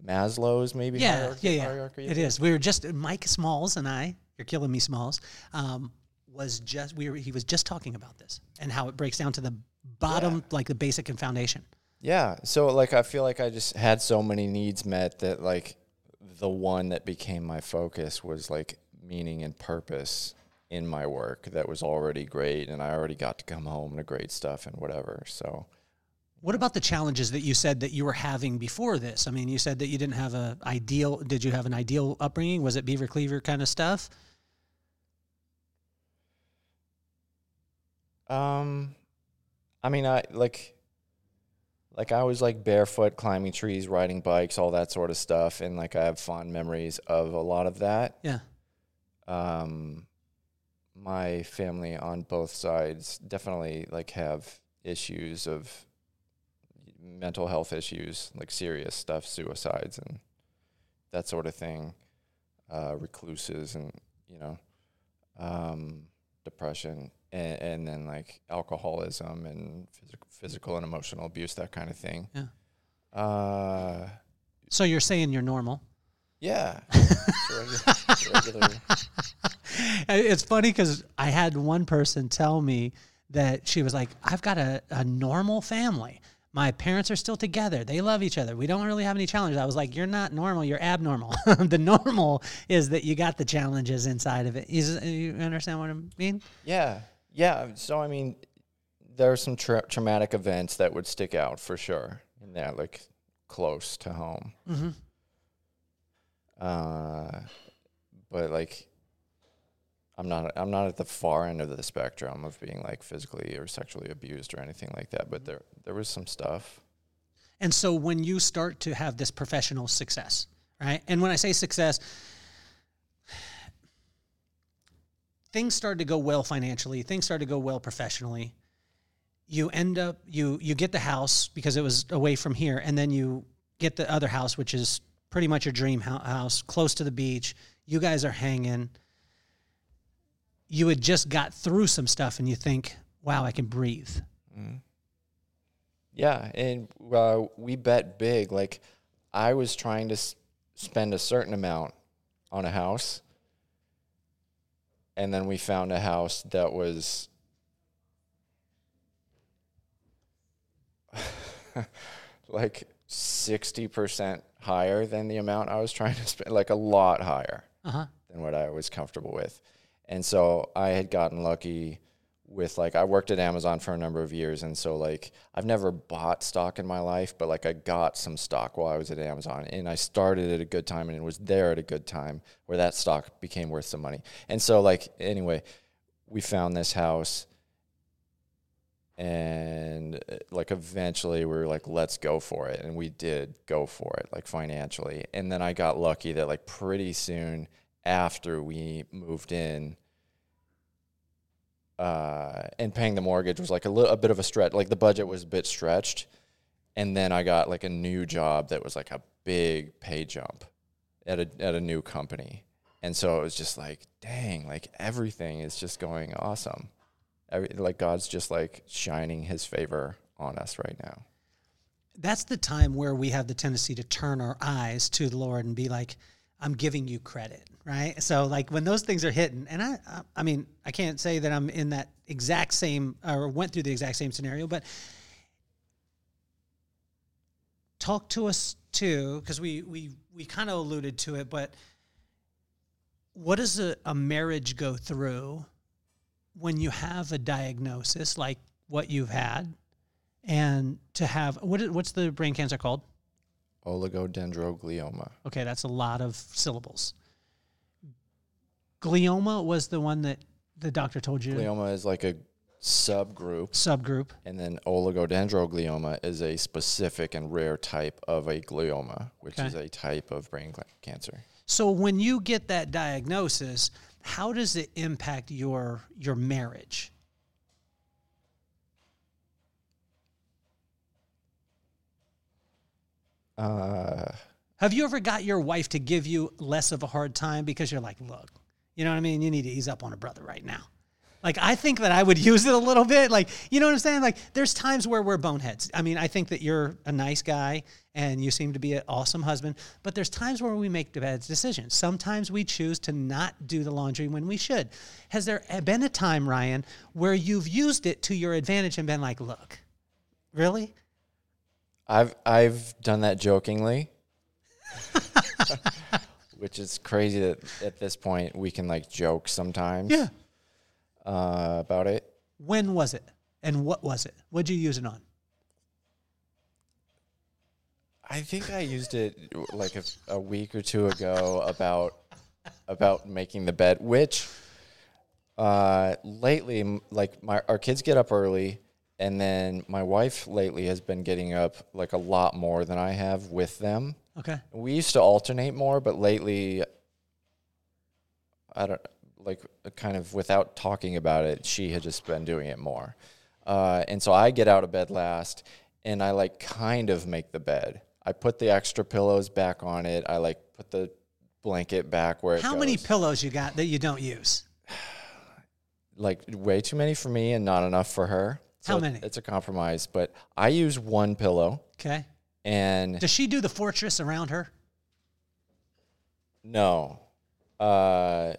[SPEAKER 1] Maslow's maybe.
[SPEAKER 5] Yeah,
[SPEAKER 1] hierarchy,
[SPEAKER 5] yeah, yeah.
[SPEAKER 1] Hierarchy
[SPEAKER 5] It is. We were just Mike Smalls and I. You're killing me, Smalls. Um, was just we were. He was just talking about this and how it breaks down to the bottom, like the basic and foundation.
[SPEAKER 1] Yeah. So like I feel like I just had so many needs met that like the one that became my focus was like meaning and purpose in my work that was already great and I already got to come home to great stuff and whatever. So
[SPEAKER 5] What about the challenges that you said that you were having before this? I mean, you said that you didn't have a ideal. Did you have an ideal upbringing? Was it Beaver Cleaver kind of stuff?
[SPEAKER 1] Um, I mean, I like, like I was like barefoot, climbing trees, riding bikes, all that sort of stuff, and like I have fond memories of a lot of that.
[SPEAKER 5] Yeah.
[SPEAKER 1] Um, my family on both sides definitely like have issues of mental health issues, like serious stuff, suicides and that sort of thing, uh, recluses and you know, um, depression. and, and then like alcoholism and physical, physical and emotional abuse, that kind of thing.
[SPEAKER 5] Yeah.
[SPEAKER 1] Uh,
[SPEAKER 5] So you're saying you're normal?
[SPEAKER 1] yeah. It's it's regular.
[SPEAKER 5] It's funny because I had one person tell me that she was like, I've got a, a normal family. My parents are still together. They love each other. We don't really have any challenges. I was like, You're not normal. You're abnormal. the normal is that you got the challenges inside of it. Is, you understand what I mean?
[SPEAKER 1] Yeah, yeah. So I mean, there are some tra- traumatic events that would stick out for sure, and that like close to home.
[SPEAKER 5] Mm-hmm.
[SPEAKER 1] Uh, but like, I'm not I'm not at the far end of the spectrum of being like physically or sexually abused or anything like that. But mm-hmm. there there was some stuff.
[SPEAKER 5] And so when you start to have this professional success, right? And when I say success, things started to go well financially, things started to go well professionally. You end up you you get the house because it was away from here and then you get the other house which is pretty much your dream house close to the beach. You guys are hanging. You had just got through some stuff and you think, "Wow, I can breathe."
[SPEAKER 1] Yeah, and uh, we bet big. Like, I was trying to s- spend a certain amount on a house, and then we found a house that was like sixty percent higher than the amount I was trying to spend, like a lot higher
[SPEAKER 5] Uh-huh.
[SPEAKER 1] than what I was comfortable with. And so I had gotten lucky with like I worked at Amazon for a number of years and so like I've never bought stock in my life, but like I got some stock while I was at Amazon and I started at a good time and it was there at a good time where that stock became worth some money. And so like anyway, we found this house and uh, like eventually we were like let's go for it and we did go for it like financially and then i got lucky that like pretty soon after we moved in uh, and paying the mortgage was like a little a bit of a stretch like the budget was a bit stretched. And then i got like a new job that was like a big pay jump at a at a new company. And so it was just like dang like everything is just going awesome. Every, like God's just like shining His favor on us right now.
[SPEAKER 5] that's the time where we have the tendency to turn our eyes to the Lord and be like, I'm giving you credit, right? So like when those things are hitting, and I, I, I mean, I can't say that I'm in that exact same or went through the exact same scenario, but talk to us too, because we we we kind of alluded to it, but what does a, a marriage go through when you have a diagnosis like what you've had? and to have what what's the brain cancer called?
[SPEAKER 1] Oligodendroglioma.
[SPEAKER 5] Okay, that's a lot of syllables. Glioma was the one that the doctor told you
[SPEAKER 1] Glioma is like a subgroup,
[SPEAKER 5] subgroup.
[SPEAKER 1] and then oligodendroglioma is a specific and rare type of a glioma, which
[SPEAKER 5] Okay.
[SPEAKER 1] is a type of brain cancer.
[SPEAKER 5] So when you get that diagnosis, how does it impact your your marriage?
[SPEAKER 1] Uh,
[SPEAKER 5] Have you ever got your wife to give you less of a hard time because you're like, look, you know what I mean? You need to ease up on a brother right now. Like I think that I would use it a little bit. Like, you know what I'm saying? Like there's times where we're boneheads. I mean, I think that you're a nice guy and you seem to be an awesome husband, but there's times where we make bad decisions. Sometimes we choose to not do the laundry when we should. Has there been a time, Ryan, where you've used it to your advantage and been like, look, really?
[SPEAKER 1] I've I've done that jokingly, which is crazy that at this point we can like joke sometimes.
[SPEAKER 5] Yeah.
[SPEAKER 1] Uh, about it.
[SPEAKER 5] When was it? And what was it? What'd you use it on?
[SPEAKER 1] I think I used it like a, a week or two ago about about making the bed, which uh, lately, like my our kids get up early, and then my wife lately has been getting up like a lot more than I have with them.
[SPEAKER 5] Okay.
[SPEAKER 1] We used to alternate more, but lately, I don't like kind of without talking about it. She had just been doing it more, uh, and so I get out of bed last, and I like kind of make the bed. I put the extra pillows back on it. I like put the blanket back where it
[SPEAKER 5] How many pillows you got that you don't use?
[SPEAKER 1] like way too many for me and not enough for her.
[SPEAKER 5] How many?
[SPEAKER 1] It's a compromise, but I use one pillow
[SPEAKER 5] Okay.
[SPEAKER 1] and
[SPEAKER 5] Does she do the fortress around her?
[SPEAKER 1] no. Uh,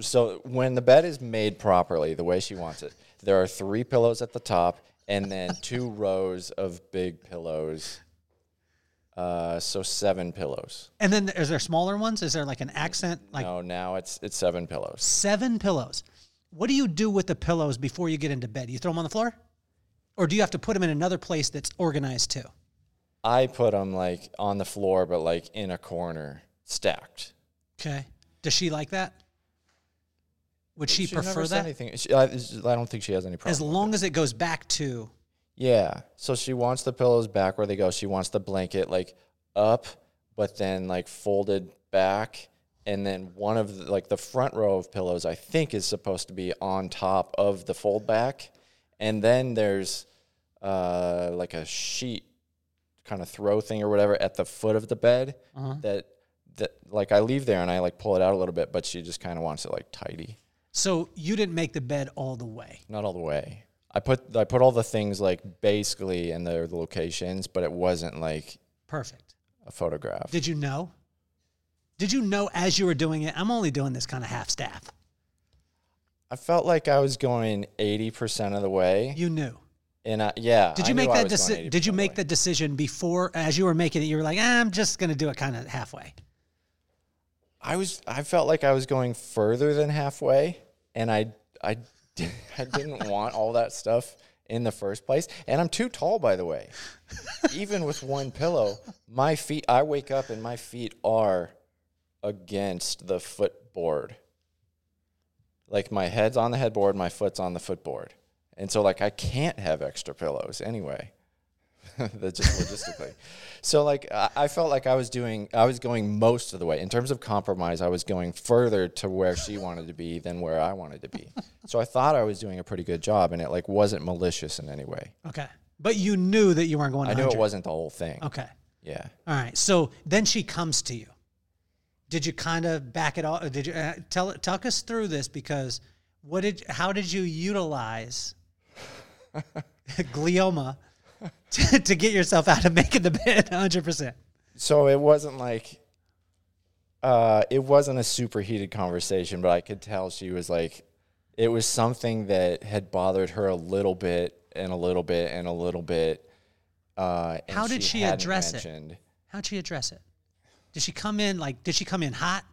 [SPEAKER 1] so when the bed is made properly, the way she wants it, there are three pillows at the top and then two rows of big pillows. Uh, so seven pillows.
[SPEAKER 5] And then is there smaller ones? Is there like an accent? Like
[SPEAKER 1] no, now it's it's seven pillows.
[SPEAKER 5] seven pillows. What do you do with the pillows before you get into bed? You throw them on the floor? Or do you have to put them in another place that's organized too?
[SPEAKER 1] I put them like on the floor, but like in a corner, stacked.
[SPEAKER 5] Okay. Does she like that? Would she
[SPEAKER 1] never
[SPEAKER 5] prefer that?
[SPEAKER 1] Anything. She, I, I don't think she has any problem.
[SPEAKER 5] As long as it goes back to
[SPEAKER 1] Yeah. So she wants the pillows back where they go. She wants the blanket like up, but then like folded back. And then one of the, like the front row of pillows, I think, is supposed to be on top of the fold back. And then there's uh, like a sheet kind of throw thing or whatever at the foot of the bed that that like I leave there and I like pull it out a little bit, but she just kind of wants it like tidy.
[SPEAKER 5] so you didn't make the bed all the way.
[SPEAKER 1] Not all the way. I put I put all the things like basically in their locations, but it wasn't like
[SPEAKER 5] Perfect.
[SPEAKER 1] a photograph.
[SPEAKER 5] Did you know? Did you know as you were doing it? I'm only doing this kind of half staff.
[SPEAKER 1] I felt like I was going eighty percent of the way,
[SPEAKER 5] You knew.
[SPEAKER 1] and I, yeah.
[SPEAKER 5] Did you
[SPEAKER 1] knew
[SPEAKER 5] make that decision? Did you make the decision before, as you were making it? You were like, ah, I'm just going to do it kind of halfway.
[SPEAKER 1] I was. I felt like I was going further than halfway, and I I I didn't want all that stuff in the first place. And I'm too tall, by the way. Even with one pillow, my feet. I wake up and my feet are against the footboard. Like my head's on the headboard, my foot's on the footboard. And so like I can't have extra pillows anyway. That's just logistically. So like I, I felt like I was doing I was going most of the way. In terms of compromise, I was going further to where she wanted to be than where I wanted to be. So I thought I was doing a pretty good job and it like wasn't malicious in any way.
[SPEAKER 5] Okay. But you knew that you weren't going
[SPEAKER 1] I knew it wasn't the whole thing.
[SPEAKER 5] Okay.
[SPEAKER 1] Yeah.
[SPEAKER 5] All right. So then she comes to you. Did you kind of back it off? Did you uh, tell talk us through this because what did how did you utilize glioma to, to get yourself out of making the bed 100%?
[SPEAKER 1] So it wasn't like uh it wasn't a super heated conversation, but I could tell she was like it was something that had bothered her a little bit and a little bit and a little bit. Uh,
[SPEAKER 5] How did she
[SPEAKER 1] hadn't
[SPEAKER 5] address it? How'd she address it? Did she come in like did she come in hot?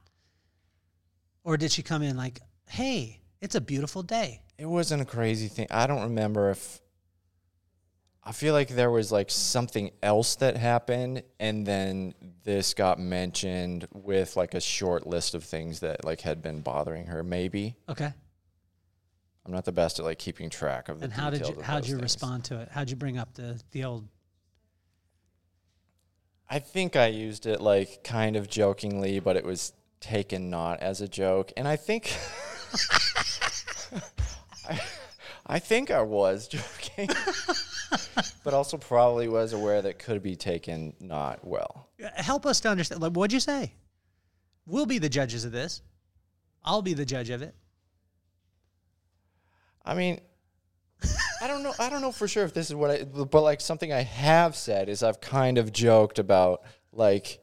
[SPEAKER 5] Or did she come in like, "Hey, it's a beautiful day."
[SPEAKER 1] It wasn't a crazy thing. I don't remember if I feel like there was like something else that happened and then this got mentioned with like a short list of things that like had been bothering her maybe.
[SPEAKER 5] Okay.
[SPEAKER 1] I'm not the best at like keeping track of the
[SPEAKER 5] And how did you how'd you
[SPEAKER 1] things.
[SPEAKER 5] respond to it? How'd you bring up the the old
[SPEAKER 1] I think I used it like kind of jokingly, but it was taken not as a joke. And I think I, I think I was joking. but also probably was aware that could be taken not well.
[SPEAKER 5] Uh, help us to understand. Like, what'd you say? We'll be the judges of this. I'll be the judge of it.
[SPEAKER 1] I mean, I don't know. I don't know for sure if this is what I. But like something I have said is I've kind of joked about like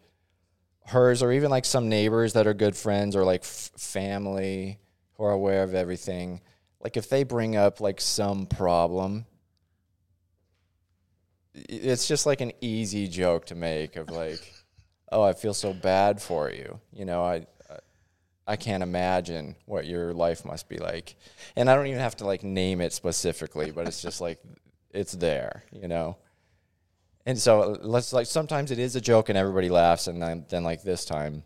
[SPEAKER 1] hers or even like some neighbors that are good friends or like f- family who are aware of everything. Like if they bring up like some problem, it's just like an easy joke to make of like, oh, I feel so bad for you. You know, I. I can't imagine what your life must be like. And I don't even have to like name it specifically, but it's just like it's there, you know. And so let's like sometimes it is a joke and everybody laughs and then then like this time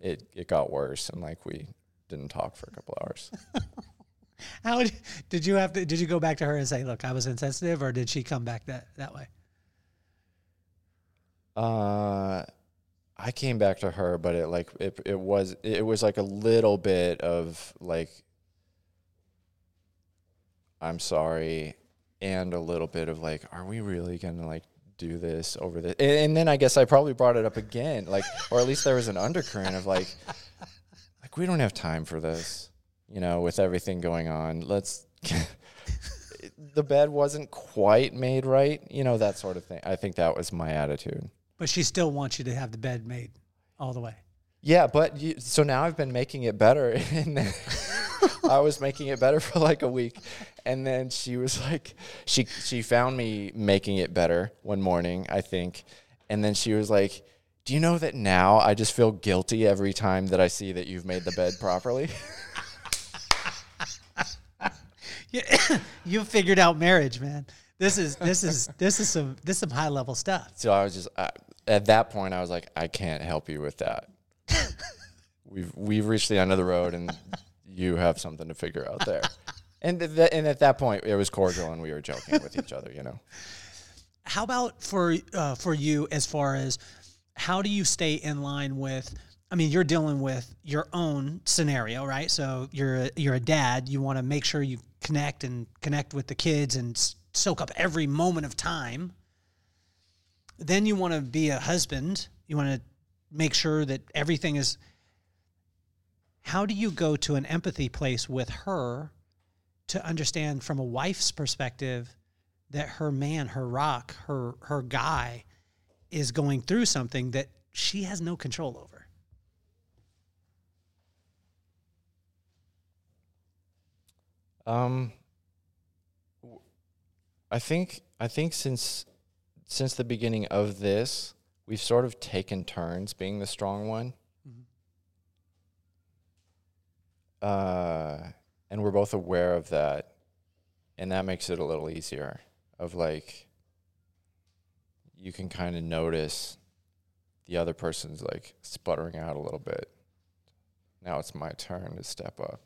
[SPEAKER 1] it it got worse and like we didn't talk for a couple hours.
[SPEAKER 5] How did, did you have to? Did you go back to her and say, "Look, I was insensitive," or did she come back that that way?
[SPEAKER 1] Uh I came back to her, but it like it it was it was like a little bit of like I'm sorry and a little bit of like are we really going to like do this over this? And, and then I guess I probably brought it up again like or at least there was an undercurrent of like like we don't have time for this. you know, with everything going on. Let's. the bed wasn't quite made right, you know, that sort of thing. I think that was my attitude.
[SPEAKER 5] But she still wants you to have the bed made all the way.
[SPEAKER 1] Yeah, but you, so now I've been making it better, and then I was making it better for like a week, and then she was like, she she found me making it better one morning, I think, and then she was like, "Do you know that now I just feel guilty every time that I see that you've made the bed properly?"
[SPEAKER 5] You figured out marriage, man. This is this is this is some this is some high level stuff.
[SPEAKER 1] So I was just I, at that point, I was like, "I can't help you with that." we've we've reached the end of the road, and you have something to figure out there. And th- and at that point, it was cordial, and we were joking with each other, you know.
[SPEAKER 5] How about for uh, for you as far as how do you stay in line with? I mean, you're dealing with your own scenario, right? So you're a, you're a dad. You want to make sure you connect and connect with the kids and soak up every moment of time. Then you want to be a husband. You want to make sure that everything is. How do you go to an empathy place with her to understand from a wife's perspective that her man, her rock, her her guy is going through something that she has no control over?
[SPEAKER 1] Um, I think I think since since the beginning of this, we've sort of taken turns being the strong one. Uh, and we're both aware of that, and that makes it a little easier. Of like, you can kind of notice the other person's like sputtering out a little bit. Now it's my turn to step up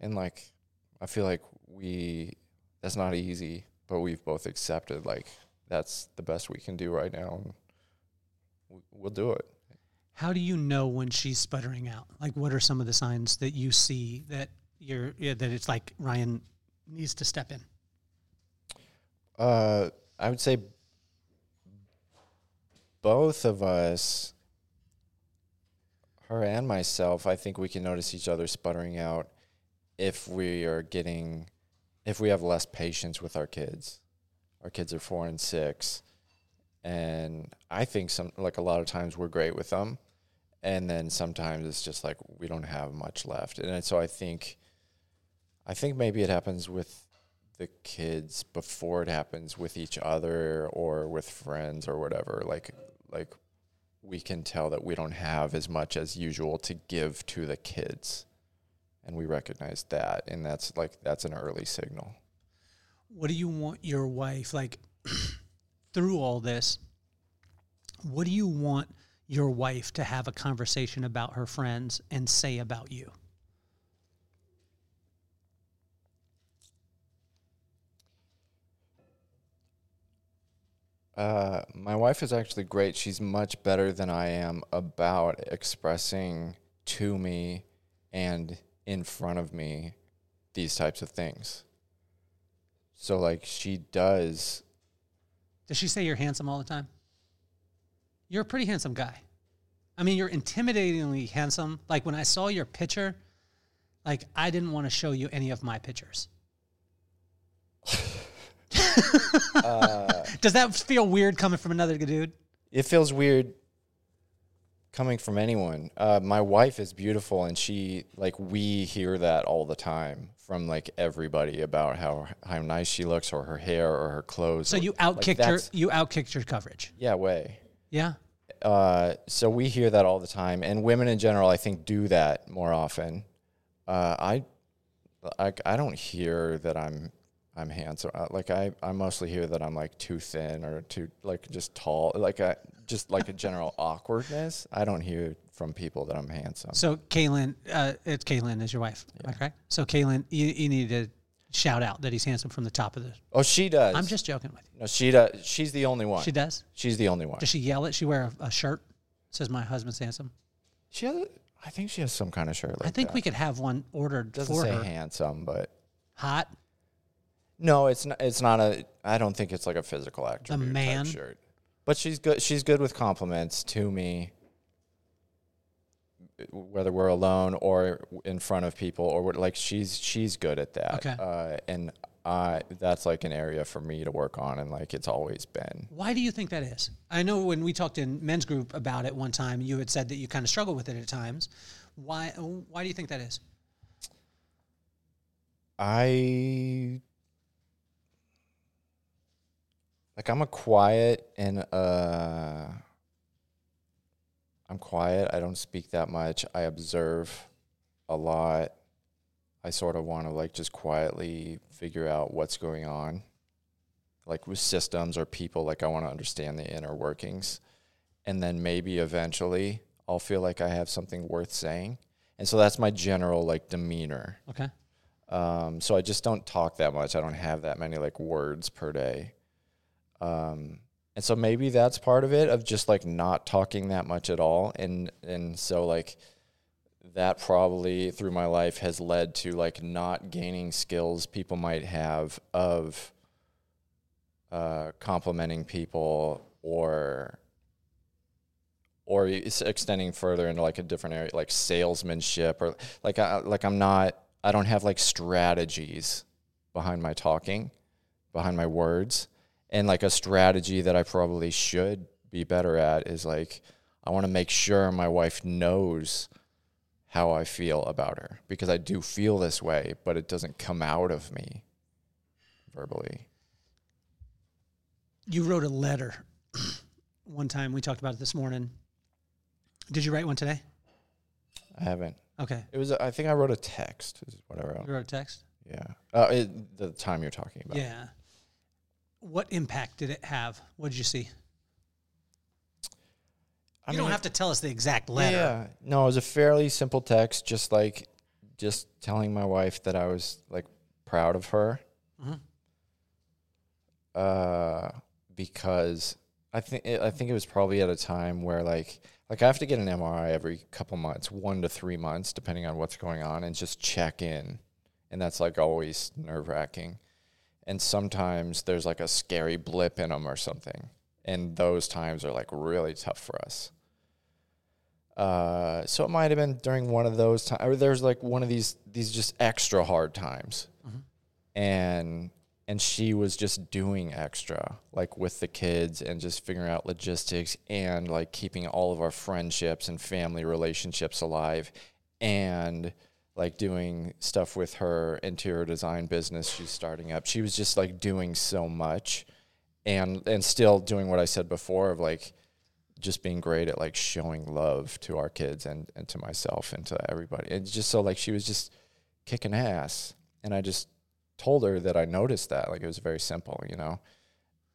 [SPEAKER 1] and like i feel like we that's not easy but we've both accepted like that's the best we can do right now and we- we'll do it
[SPEAKER 5] How do you know when she's sputtering out? Like, what are some of the signs that you see that you're yeah, that it's like Ryan needs to step in?
[SPEAKER 1] uh i would say both of us her and myself i think we can notice each other sputtering out if we are getting if we have less patience with our kids our kids are four and six. And i think some like a lot of times we're great with them. And then sometimes it's just like we don't have much left. And so i think i think maybe it happens with the kids before it happens with each other or with friends or whatever. Like like we can tell that we don't have as much as usual to give to the kids. And we recognize that. And that's like that's an early signal
[SPEAKER 5] What do you want your wife like through all this? What do you want your wife to have a conversation about her friends and say about you?
[SPEAKER 1] Uh, my wife is actually great. She's much better than I am about expressing to me and in front of me these types of things. So, like, she does.
[SPEAKER 5] Does she say you're handsome all the time? You're a pretty handsome guy. I mean, you're intimidatingly handsome. Like when I saw your picture, like I didn't want to show you any of my pictures. Does that feel weird coming from another dude?
[SPEAKER 1] It feels weird coming from anyone. Uh, my wife is beautiful, and she like we hear that all the time from like everybody about how how nice she looks, or her hair, or her clothes.
[SPEAKER 5] So
[SPEAKER 1] or-
[SPEAKER 5] you
[SPEAKER 1] like,
[SPEAKER 5] outkicked her.
[SPEAKER 1] that's-
[SPEAKER 5] You outkicked your coverage.
[SPEAKER 1] Yeah, way.
[SPEAKER 5] Yeah.
[SPEAKER 1] Uh, so we hear that all the time, and women in general, I think, do that more often. Uh, I, I, I don't hear that I'm I'm handsome. Uh, Like I, I mostly hear that I'm like too thin or too like just tall. Like I just like a general awkwardness. I don't hear from people that I'm handsome.
[SPEAKER 5] So Kaylin, uh, it's Kaylin is your wife. Am I correct? So Kaylin, you, you need to shout out that he's handsome from the top of the.
[SPEAKER 1] oh, she does.
[SPEAKER 5] I'm just joking with you.
[SPEAKER 1] no, she does. She's the only one.
[SPEAKER 5] She does.
[SPEAKER 1] She's the only one.
[SPEAKER 5] Does she yell it? She wear a, a shirt says my husband's handsome.
[SPEAKER 1] She has. I think she has some kind of shirt. Like
[SPEAKER 5] I think
[SPEAKER 1] that.
[SPEAKER 5] we could have one ordered
[SPEAKER 1] doesn't
[SPEAKER 5] for
[SPEAKER 1] say
[SPEAKER 5] her.
[SPEAKER 1] handsome, but
[SPEAKER 5] Hot.
[SPEAKER 1] No, it's not. It's not a. I don't think it's like a physical attribute
[SPEAKER 5] The
[SPEAKER 1] man? shirt. But she's good. She's good with compliments to me. whether we're alone or in front of people or like she's she's good at that.
[SPEAKER 5] Okay.
[SPEAKER 1] Uh, and I that's like an area for me to work on, and like it's always been.
[SPEAKER 5] Why do you think that is? I know when we talked in men's group about it one time, you had said that you kind of struggle with it at times. Why? Why do you think that is?
[SPEAKER 1] I like I'm a quiet and uh I'm quiet. I don't speak that much. I observe a lot. I sort of want to like just quietly figure out what's going on. Like with systems or people, like I want to understand the inner workings. And then maybe eventually I'll feel like I have something worth saying. And so that's my general like demeanor.
[SPEAKER 5] Okay.
[SPEAKER 1] Um, so I just don't talk that much. I don't have that many like words per day. Um, and so maybe that's part of it of just like not talking that much at all. And and so like that probably through my life has led to like not gaining skills people might have of uh, complimenting people or or extending further into like a different area like salesmanship or like I, like I'm not I don't have like strategies behind my talking, behind my words. And like a strategy that I probably should be better at is like, I want to make sure my wife knows how I feel about her because I do feel this way, but it doesn't come out of me verbally.
[SPEAKER 5] You wrote a letter one time. We talked about it this morning. Did you write one today?
[SPEAKER 1] I haven't.
[SPEAKER 5] Okay.
[SPEAKER 1] It was. I think I wrote a text. Is what I wrote.
[SPEAKER 5] You wrote a text?
[SPEAKER 1] Yeah. Uh, it, the time you're talking about.
[SPEAKER 5] Yeah. What impact did it have? What did you see?
[SPEAKER 1] I
[SPEAKER 5] you don't have to tell us the exact letter.
[SPEAKER 1] Yeah. No, it was a fairly simple text, just like just telling my wife that I was like proud of her.
[SPEAKER 5] Mhm.
[SPEAKER 1] Uh, because I think I think it was probably at a time where like like I have to get an MRI every couple months, one to three months, depending on what's going on, and just check in, and that's like always nerve wracking. And sometimes there's like a scary blip in them or something, and those times are like really tough for us. Uh, so it might have been during one of those times, or there's like one of these these just extra hard times, and and she was just doing extra, like with the kids and just figuring out logistics and like keeping all of our friendships and family relationships alive, and like doing stuff with her interior design business she's starting up. She was just like doing so much, and and still doing what I said before of like just being great at like showing love to our kids and, and to myself and to everybody. It's just so like she was just kicking ass. And I just told her that I noticed that. Like it was very simple, you know?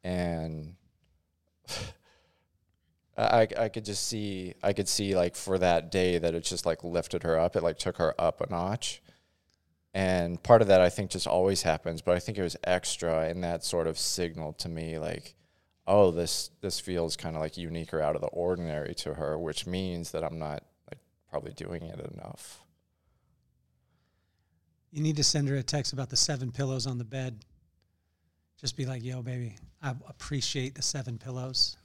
[SPEAKER 1] And I, I could just see, I could see like for that day that it just like lifted her up. It like took her up a notch. And part of that I think just always happens, but I think it was extra and that sort of signaled to me like, oh, this this feels kind of like unique or out of the ordinary to her, which means that I'm not like probably doing it enough.
[SPEAKER 5] You need to send her a text about the seven pillows on the bed. Just be like, "Yo, baby, I appreciate the seven pillows.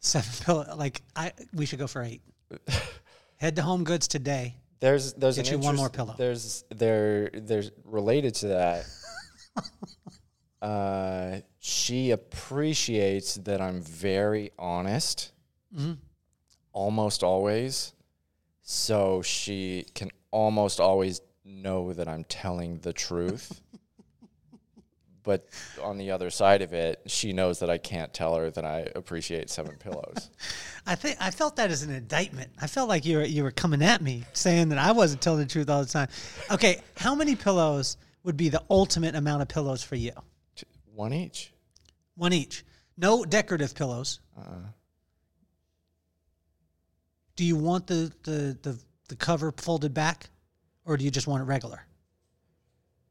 [SPEAKER 5] Seven pillow, like I, we should go for eight. Head to Home Goods today.
[SPEAKER 1] There's there's
[SPEAKER 5] Get
[SPEAKER 1] an
[SPEAKER 5] you one more pillow.
[SPEAKER 1] There's there there's related to that. uh, she appreciates that I'm very honest,
[SPEAKER 5] Mm-hmm.
[SPEAKER 1] almost always. So she can almost always know that I'm telling the truth. But on the other side of it, she knows that I can't tell her that I appreciate seven pillows.
[SPEAKER 5] I think I felt that as an indictment. I felt like you were you were coming at me, saying that I wasn't telling the truth all the time. Okay, how many pillows would be the ultimate amount of pillows for you?
[SPEAKER 1] One each.
[SPEAKER 5] One each. No decorative pillows. Uh-uh. Do you want the, the, the, the cover folded back or do you just want it regular?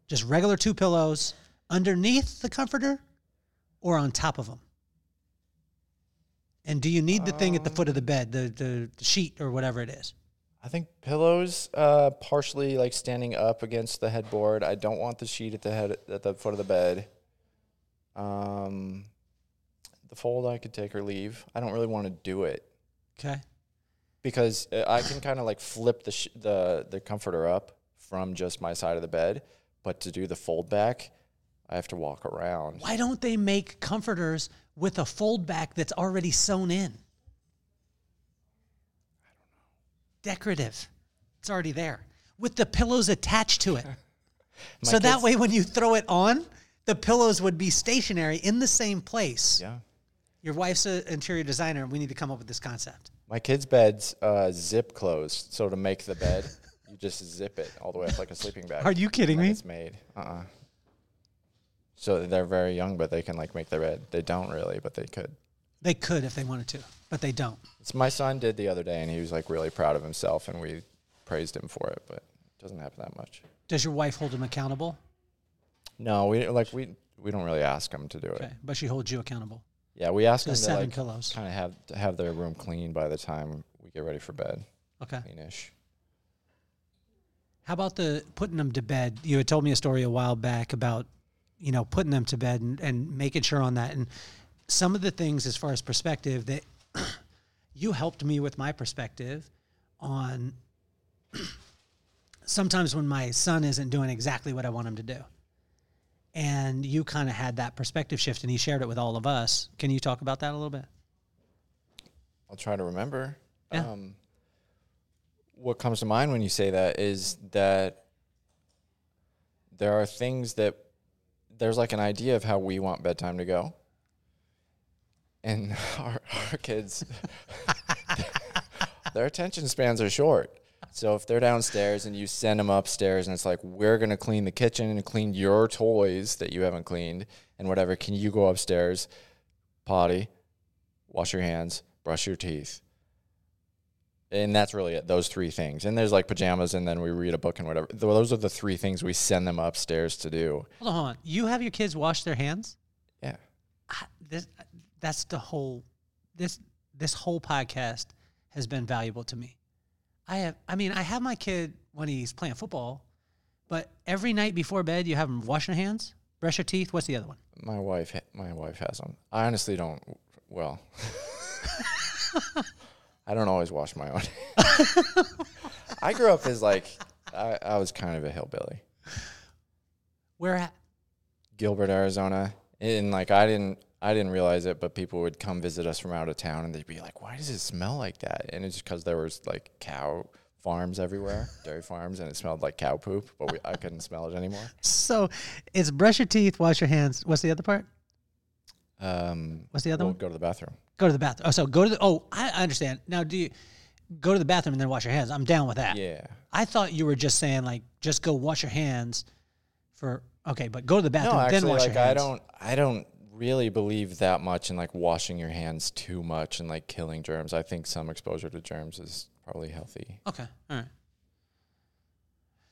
[SPEAKER 5] Just regular two pillows underneath the comforter or on top of them? And do you need the thing at the foot of the bed, the, the, the sheet or whatever it is?
[SPEAKER 1] I think pillows, uh, partially like standing up against the headboard. I don't want the sheet at the head at the foot of the bed. Um, the fold I could take or leave. I don't really want to do it.
[SPEAKER 5] Okay.
[SPEAKER 1] because uh, I can kind of like flip the sh- the the comforter up from just my side of the bed, but to do the fold back, I have to walk around.
[SPEAKER 5] Why don't they make comforters with a fold back that's already sewn in? Decorative. It's already there with the pillows attached to it. so that way, when you throw it on, the pillows would be stationary in the same place.
[SPEAKER 1] Yeah.
[SPEAKER 5] Your wife's an interior designer. We need to come up with this concept.
[SPEAKER 1] My kids' beds uh, zip closed, so to make the bed, you just zip it all the way up like a sleeping bag.
[SPEAKER 5] Are you kidding me?
[SPEAKER 1] It's made. Uh. So they're very young, but they can like make their bed. They don't really, but they could.
[SPEAKER 5] They could if they wanted to, but they don't.
[SPEAKER 1] It's my son did the other day, and he was like really proud of himself, and we praised him for it. But it doesn't happen that much.
[SPEAKER 5] Does your wife hold him accountable?
[SPEAKER 1] No, we like we we don't really ask them to do it.
[SPEAKER 5] Okay, but she holds you accountable.
[SPEAKER 1] Yeah, we ask
[SPEAKER 5] To
[SPEAKER 1] them
[SPEAKER 5] the
[SPEAKER 1] to like
[SPEAKER 5] pillows.
[SPEAKER 1] kind of have to have their room clean by the time we get ready for bed,
[SPEAKER 5] Okay.
[SPEAKER 1] cleanish.
[SPEAKER 5] How about the putting them to bed? You had told me a story a while back about, you know, putting them to bed and, and making sure on that. And some of the things as far as perspective that you helped me with my perspective on sometimes when my son isn't doing exactly what I want him to do. And you kind of had that perspective shift and he shared it with all of us. Can you talk about that a little bit?
[SPEAKER 1] I'll try to remember.
[SPEAKER 5] Yeah.
[SPEAKER 1] Um, what comes to mind when you say that is that there are things that there's like an idea of how we want bedtime to go. And our, our kids, their attention spans are short. So if they're downstairs and you send them upstairs and it's like, we're going to clean the kitchen and clean your toys that you haven't cleaned and whatever, can you go upstairs, potty, wash your hands, brush your teeth? And that's really it, those three things. And there's like pajamas and then we read a book and whatever. Those are the three things we send them upstairs to do.
[SPEAKER 5] Hold on, hold on. You have your kids wash their hands?
[SPEAKER 1] Yeah.
[SPEAKER 5] I, this that's the whole this this whole podcast has been valuable to me. I have I mean I have my kid when he's playing football, but every night before bed you have him wash their hands, brush your teeth. What's the other one?
[SPEAKER 1] My wife, my wife has them. I honestly don't. Well, I don't always wash my own. I grew up as like I, I was kind of a hillbilly,
[SPEAKER 5] Where at?
[SPEAKER 1] Gilbert, Arizona, and like I didn't I didn't realize it, but people would come visit us from out of town, and they'd be like, "Why does it smell like that?" And it's just because there was like cow farms everywhere, dairy farms, and it smelled like cow poop, but we, I couldn't smell it anymore.
[SPEAKER 5] So it's brush your teeth, wash your hands. What's the other part?
[SPEAKER 1] Um,
[SPEAKER 5] What's the other
[SPEAKER 1] we'll
[SPEAKER 5] one?
[SPEAKER 1] Go to the bathroom.
[SPEAKER 5] Go to the bathroom. Oh, so go to the. Oh, I I understand. Now, do you go to the bathroom and then wash your hands? I'm down with that.
[SPEAKER 1] Yeah.
[SPEAKER 5] I thought you were just saying like just go wash your hands for okay, but go to the bathroom
[SPEAKER 1] No, actually,
[SPEAKER 5] then wash
[SPEAKER 1] like
[SPEAKER 5] your hands.
[SPEAKER 1] I don't, I don't really believe that much in like washing your hands too much and like killing germs. I think some exposure to germs is probably healthy.
[SPEAKER 5] Okay, all right.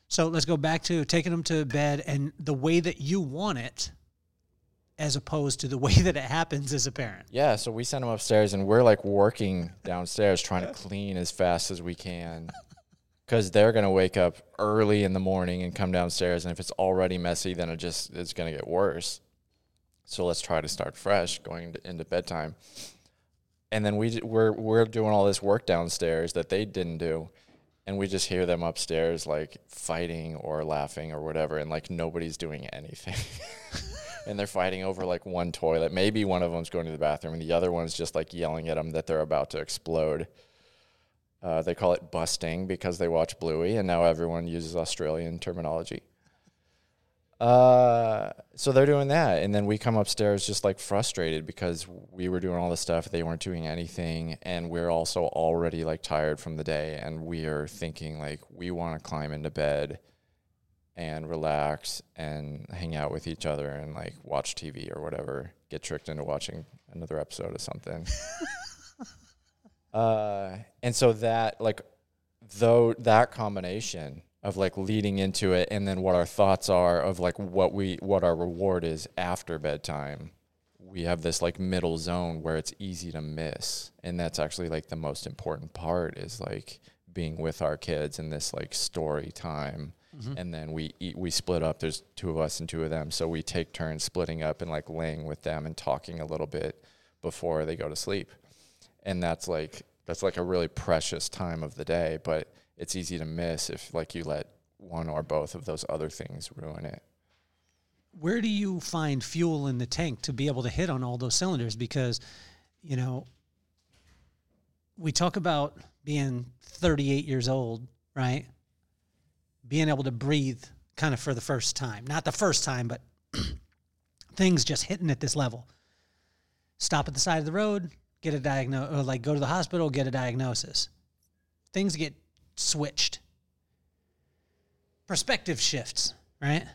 [SPEAKER 5] So let's go back to taking them to bed and the way that you want it, as opposed to the way that it happens as a parent.
[SPEAKER 1] Yeah, so we send them upstairs and we're like working downstairs trying to clean as fast as we can. Because they're gonna wake up early in the morning and come downstairs, and if it's already messy, then it just it's gonna get worse. So let's try to start fresh going into, into bedtime. And then we we're we're doing all this work downstairs that they didn't do, and we just hear them upstairs like fighting or laughing or whatever, and like nobody's doing anything. and they're fighting over like one toilet. Maybe one of them's going to the bathroom, and the other one's just like yelling at them that they're about to explode. Uh, they call it busting because they watch Bluey, and now everyone uses Australian terminology. Uh, so they're doing that, and then we come upstairs just like frustrated because we were doing all this stuff, they weren't doing anything, and we're also already like tired from the day, and we are thinking like we want to climb into bed and relax and hang out with each other and like watch TV or whatever, get tricked into watching another episode of something. uh, and so that like though that combination of like leading into it and then what our thoughts are of like what we what our reward is after bedtime we have this like middle zone where it's easy to miss and that's actually like the most important part is like being with our kids in this like story time Mm-hmm. and then we eat we split up there's two of us and two of them so we take turns splitting up and like laying with them and talking a little bit before they go to sleep and that's like that's like a really precious time of the day, but it's easy to miss if like you let one or both of those other things ruin it.
[SPEAKER 5] Where do you find fuel in the tank to be able to hit on all those cylinders? Because, you know, we talk about being 38 years old, right? Being able to breathe kind of for the first time. Not the first time, but things just hitting at this level. Stop at the side of the road, get a diagnosis, like go to the hospital, get a diagnosis. Things get switched. Perspective shifts, right?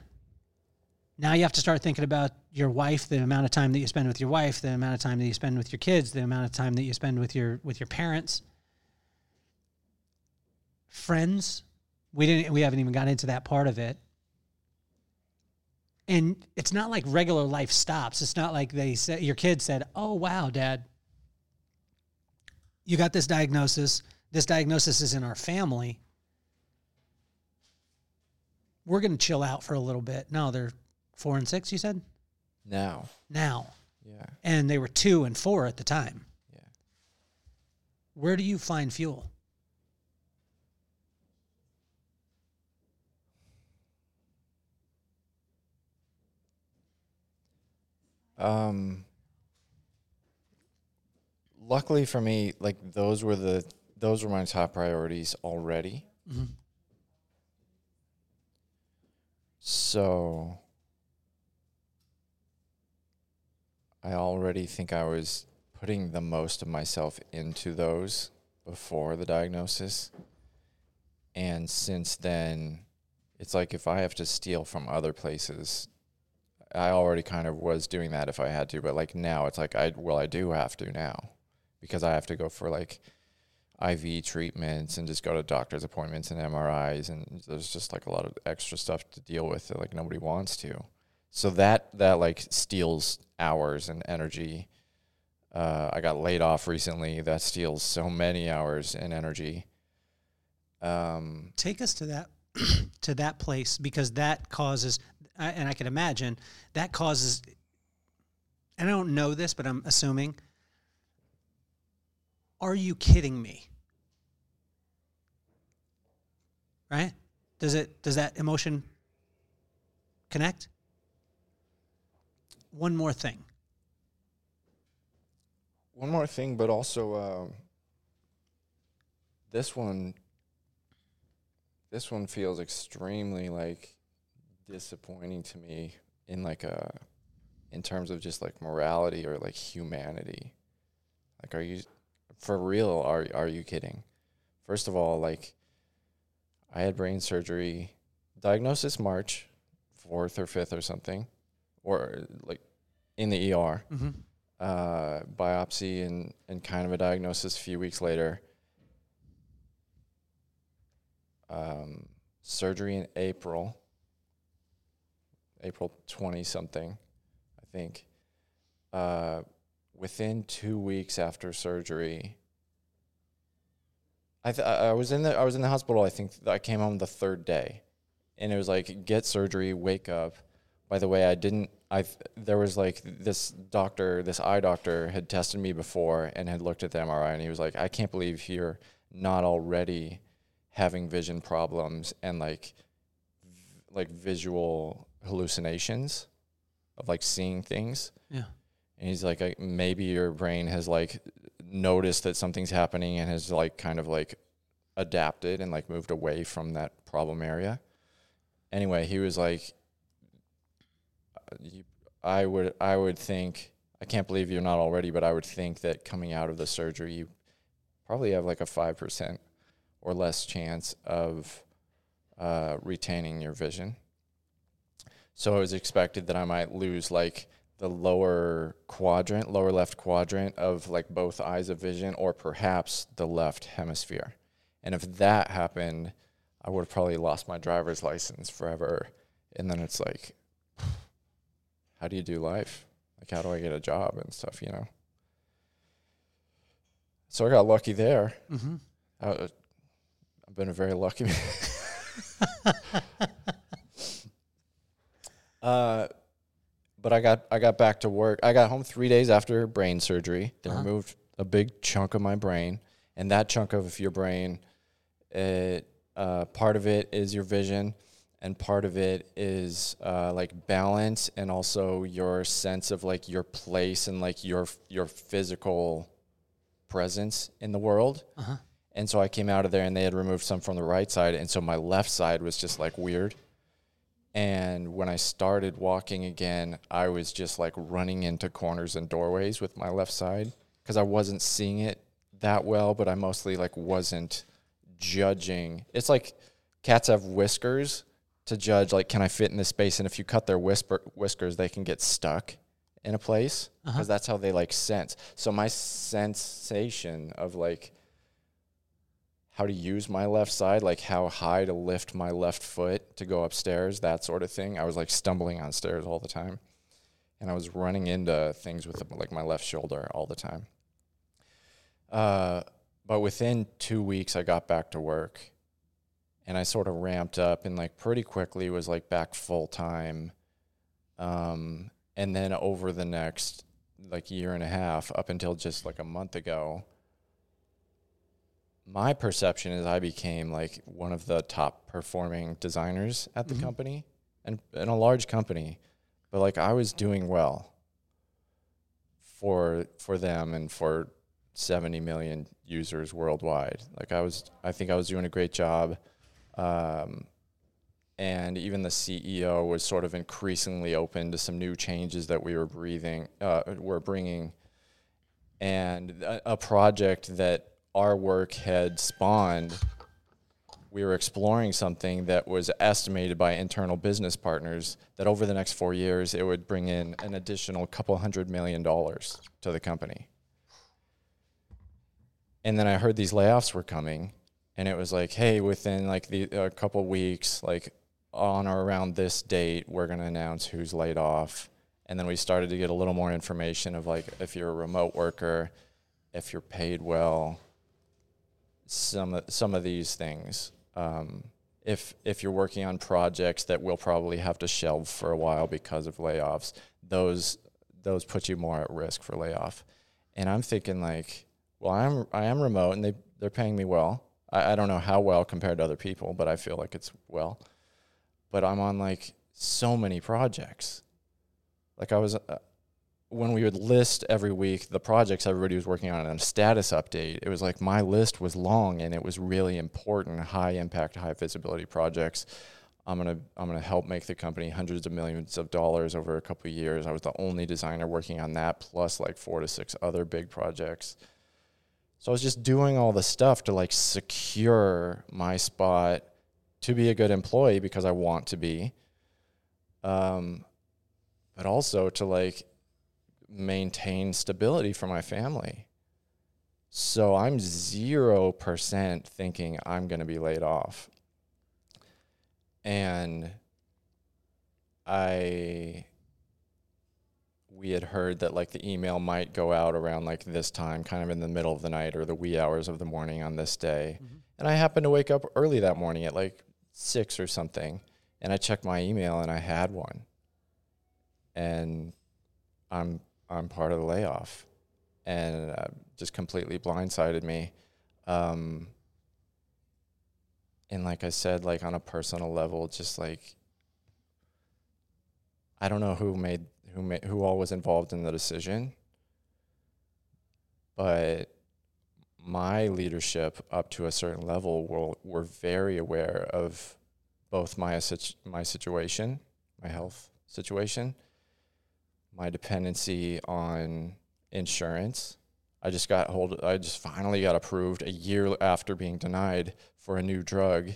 [SPEAKER 5] Now you have to start thinking about your wife, the amount of time that you spend with your wife, the amount of time that you spend with your kids, the amount of time that you spend with your with your parents, friends. We didn't we haven't even got into that part of it. And it's not like regular life stops. It's not like they said your kid said, "Oh wow, dad, you got this diagnosis. This diagnosis is in our family. We're going to chill out for a little bit." No, they're 4 and 6, you said?
[SPEAKER 1] Now,
[SPEAKER 5] Now.
[SPEAKER 1] yeah,
[SPEAKER 5] And they were 2 and 4 at the time.
[SPEAKER 1] yeah.
[SPEAKER 5] Where do you find fuel?
[SPEAKER 1] Um, luckily for me, like those were the those were my top priorities already. So I already think I was putting the most of myself into those before the diagnosis. And since then, it's like if I have to steal from other places, I already kind of was doing that if I had to, but like now it's like I well I do have to now because I have to go for like IV treatments and just go to doctor's appointments and MRIs and there's just like a lot of extra stuff to deal with that like nobody wants to. So that that like steals hours and energy. Uh, I got laid off recently. That steals so many hours and energy. Um,
[SPEAKER 5] Take us to that to that place because that causes and I can imagine that causes and I don't know this but I'm assuming are you kidding me? Right? Does it does that emotion connect? One more thing.
[SPEAKER 1] One more thing, but also um, this one. This one feels extremely like disappointing to me in like a, in terms of just like morality or like humanity. Like, are you, for real? Are are you kidding? First of all, like, I had brain surgery, diagnosis March fourth or fifth or something, or like in the ER
[SPEAKER 5] Mm-hmm.
[SPEAKER 1] uh, biopsy and, and kind of a diagnosis a few weeks later. Um, surgery in April, April 20 something, I think. Uh, within two weeks after surgery, I, th- I was in the I was in the hospital. I think I came home the third day, and it was like get surgery, wake up. By the way, I didn't. I there was like this doctor, this eye doctor, had tested me before and had looked at the MRI, and he was like, "I can't believe you're not already having vision problems and like v- like visual hallucinations of like seeing things."
[SPEAKER 5] Yeah.
[SPEAKER 1] And he's like, I, maybe your brain has like noticed that something's happening and has like kind of like adapted and like moved away from that problem area. Anyway, he was like, I would, I would think, I can't believe you're not already, but I would think that coming out of the surgery, you probably have like a 5% or less chance of uh, retaining your vision. So it was expected that I might lose like the lower quadrant, lower left quadrant of like both eyes of vision, or perhaps the left hemisphere. And if that happened, I would have probably lost my driver's license forever. And then it's like, how do you do life? Like, how do I get a job and stuff, you know? So I got lucky there.
[SPEAKER 5] Mm-hmm.
[SPEAKER 1] I, I've been a very lucky man. uh, but I got I got back to work. I got home three days after brain surgery. They
[SPEAKER 5] Uh-huh.
[SPEAKER 1] removed a big chunk of my brain, and that chunk of your brain, it uh, part of it is your vision, and part of it is uh, like balance, and also your sense of like your place and like your your physical presence in the world.
[SPEAKER 5] Uh-huh.
[SPEAKER 1] And so I came out of there, and they had removed some from the right side, and so my left side was just like weird. And when I started walking again, I was just like running into corners and doorways with my left side because I wasn't seeing it that well, but I mostly like wasn't judging. It's like cats have whiskers to judge like can I fit in this space and if you cut their whisper whiskers they can get stuck in a place uh-huh. because that's how they like sense. So my sensation of like how to use my left side, like how high to lift my left foot to go upstairs, that sort of thing. I was like stumbling on stairs all the time. And I was running into things with like my left shoulder all the time. Uh, but within two weeks, I got back to work and I sort of ramped up and like pretty quickly was like back full time. Um, and then over the next like year and a half, up until just like a month ago, my perception is I became like one of the top performing designers at the company and in a large company, but like I was doing well for for them and for 70 million users worldwide. Like I was I think I was doing a great job. Um, and even the CEO was sort of increasingly open to some new changes that we were breathing, uh, were bringing, and a, a project that our work had spawned. We were exploring something that was estimated by internal business partners that over the next four years it would bring in an additional couple hundred million dollars to the company. And then I heard these layoffs were coming, and it was like, hey, within like the a couple weeks, like on or around this date, we're going to announce who's laid off. And then we started to get a little more information of like if you're a remote worker, if you're paid well, some of, some of these things. Um, if if you're working on projects that will probably have to shelve for a while because of layoffs, those those put you more at risk for layoff. And I'm thinking like, well, I'm I am remote and they they're paying me well. I, I don't know how well compared to other people, but I feel like it's well but I'm on like so many projects. Like I was, uh, when we would list every week the projects everybody was working on and a status update, it was like my list was long and it was really important, high impact, high visibility projects. I'm gonna I'm gonna help make the company hundreds of millions of dollars over a couple of years. I was the only designer working on that, plus like four to six other big projects. So I was just doing all the stuff to like secure my spot to be a good employee because I want to be, um, but also to like maintain stability for my family. So I'm 0% thinking I'm going to be laid off. And I we had heard that like the email might go out around like this time, kind of in the middle of the night or the wee hours of the morning on this day. Mm-hmm. And I happened to wake up early that morning at like six or something, and I checked my email and I had one. And I'm I'm part of the layoff, and uh, just completely blindsided me. Um, and like I said, like on a personal level, just like I don't know who made who made who all was involved in the decision, but my leadership up to a certain level were were very aware of both my my situation, my health situation, my dependency on insurance. I just got hold. I just finally got approved a year after being denied for a new drug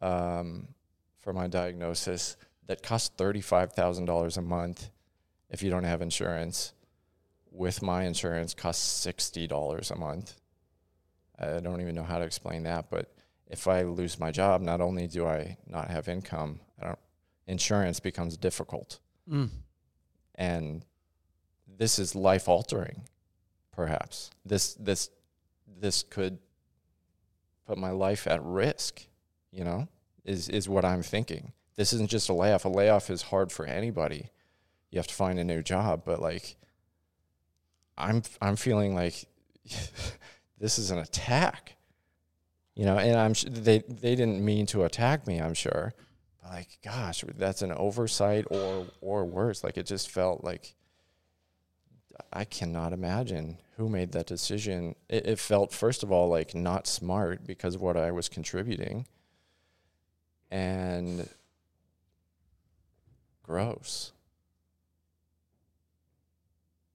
[SPEAKER 1] um, for my diagnosis that costs thirty five thousand dollars a month if you don't have insurance. With my insurance, costs sixty dollars a month. I don't even know how to explain that, but if I lose my job, not only do I not have income, insurance becomes difficult.
[SPEAKER 5] Mm.
[SPEAKER 1] And this is life altering, perhaps. This this this could put my life at risk, you know, is is what I'm thinking. This isn't just a layoff. A layoff is hard for anybody. You have to find a new job, but like I'm I'm feeling like this is an attack. You know, and I'm they they didn't mean to attack me. I'm sure, like, gosh, that's an oversight or or worse. Like it just felt like I cannot imagine who made that decision. It, it felt first of all like not smart because of what I was contributing, and gross.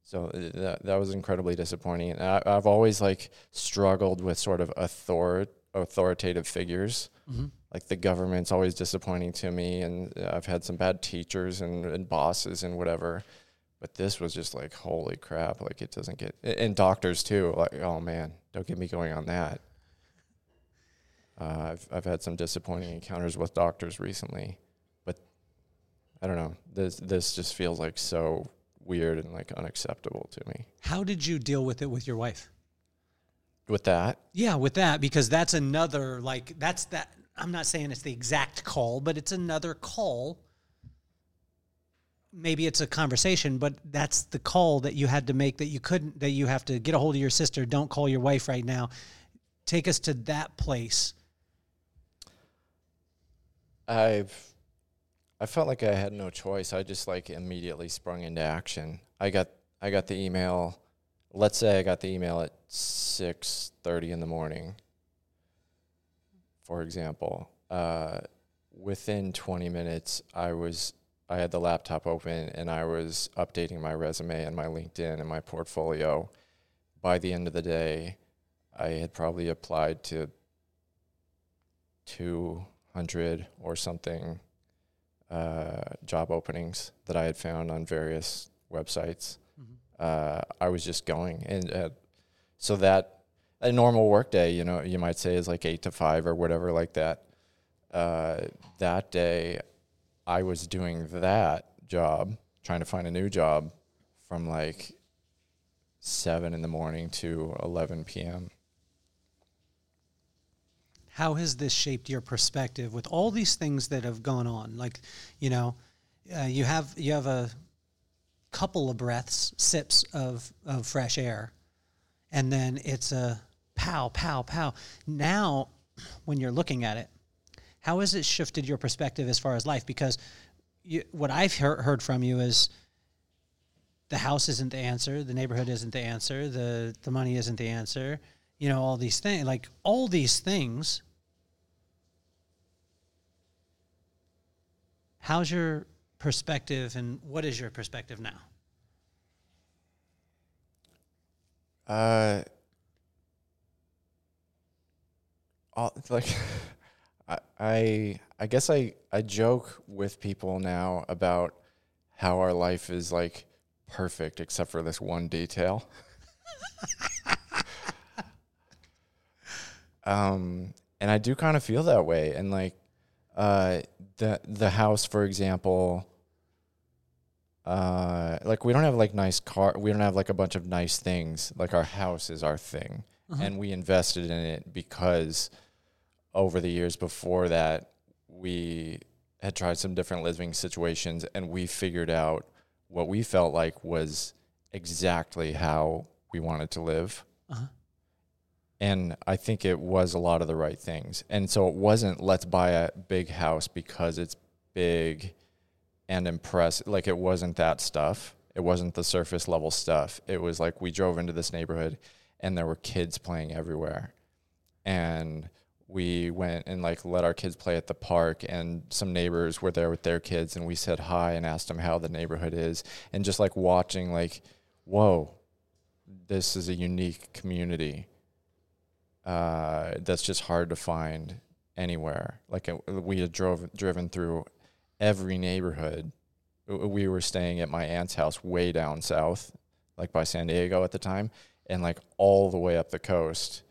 [SPEAKER 1] So uh, that that was incredibly disappointing. And I, I've always like struggled with sort of author authoritative figures.
[SPEAKER 5] Mm-hmm.
[SPEAKER 1] Like the government's always disappointing to me, and I've had some bad teachers and, and bosses and whatever. But this was just like holy crap! Like it doesn't get and doctors too. Like oh man, don't get me going on that. Uh, I've I've had some disappointing encounters with doctors recently, but I don't know. This this just feels like so weird and like unacceptable to me.
[SPEAKER 5] How did you deal with it with your wife?
[SPEAKER 1] With that,
[SPEAKER 5] Yeah, with that because that's another like that's that I'm not saying it's the exact call, but it's another call. Maybe it's a conversation, but that's the call that you had to make that you couldn't that you have to get a hold of your sister, don't call your wife right now. Take us to that place.
[SPEAKER 1] I've I felt like I had no choice. I just like immediately sprung into action. I got I got the email. Let's say I got the email at six thirty in the morning. For example, uh, within twenty minutes, I was I had the laptop open and I was updating my resume and my LinkedIn and my portfolio. By the end of the day, I had probably applied to two hundred or something uh, job openings that I had found on various websites. Uh, I was just going, and uh, so that a normal workday, you know, you might say is like eight to five or whatever like that. Uh, that day, I was doing that job, trying to find a new job, from like seven in the morning to eleven p.m.
[SPEAKER 5] How has this shaped your perspective with all these things that have gone on? Like, you know, uh, you have you have a couple of breaths, sips of of fresh air, and then it's a pow, pow, pow. Now, when you're looking at it, how has it shifted your perspective as far as life? Because you, what I've heard, heard from you is the house isn't the answer, the neighborhood isn't the answer, the the money isn't the answer. You know, all these things, like all these things. How's your perspective, and what is your perspective now?
[SPEAKER 1] Uh, all, like, I, I, I guess I, I joke with people now about how our life is like perfect except for this one detail. um, and I do kind of feel that way. And like, uh, the the house, for example, uh, like we don't have like nice car. We don't have like a bunch of nice things. Like our house is our thing, and we invested in it because over the years before that, we had tried some different living situations, and we figured out what we felt like was exactly how we wanted to live. Uh-huh. And I think it was a lot of the right things. And so it wasn't let's buy a big house because it's big and impress like it wasn't that stuff. It wasn't the surface level stuff. It was like we drove into this neighborhood and there were kids playing everywhere. And we went and like let our kids play at the park and some neighbors were there with their kids and we said hi and asked them how the neighborhood is and just like watching like whoa this is a unique community uh, that's just hard to find anywhere. Like we had drove driven through every neighborhood. We were staying at my aunt's house way down south, like by San Diego at the time, and like all the way up the coast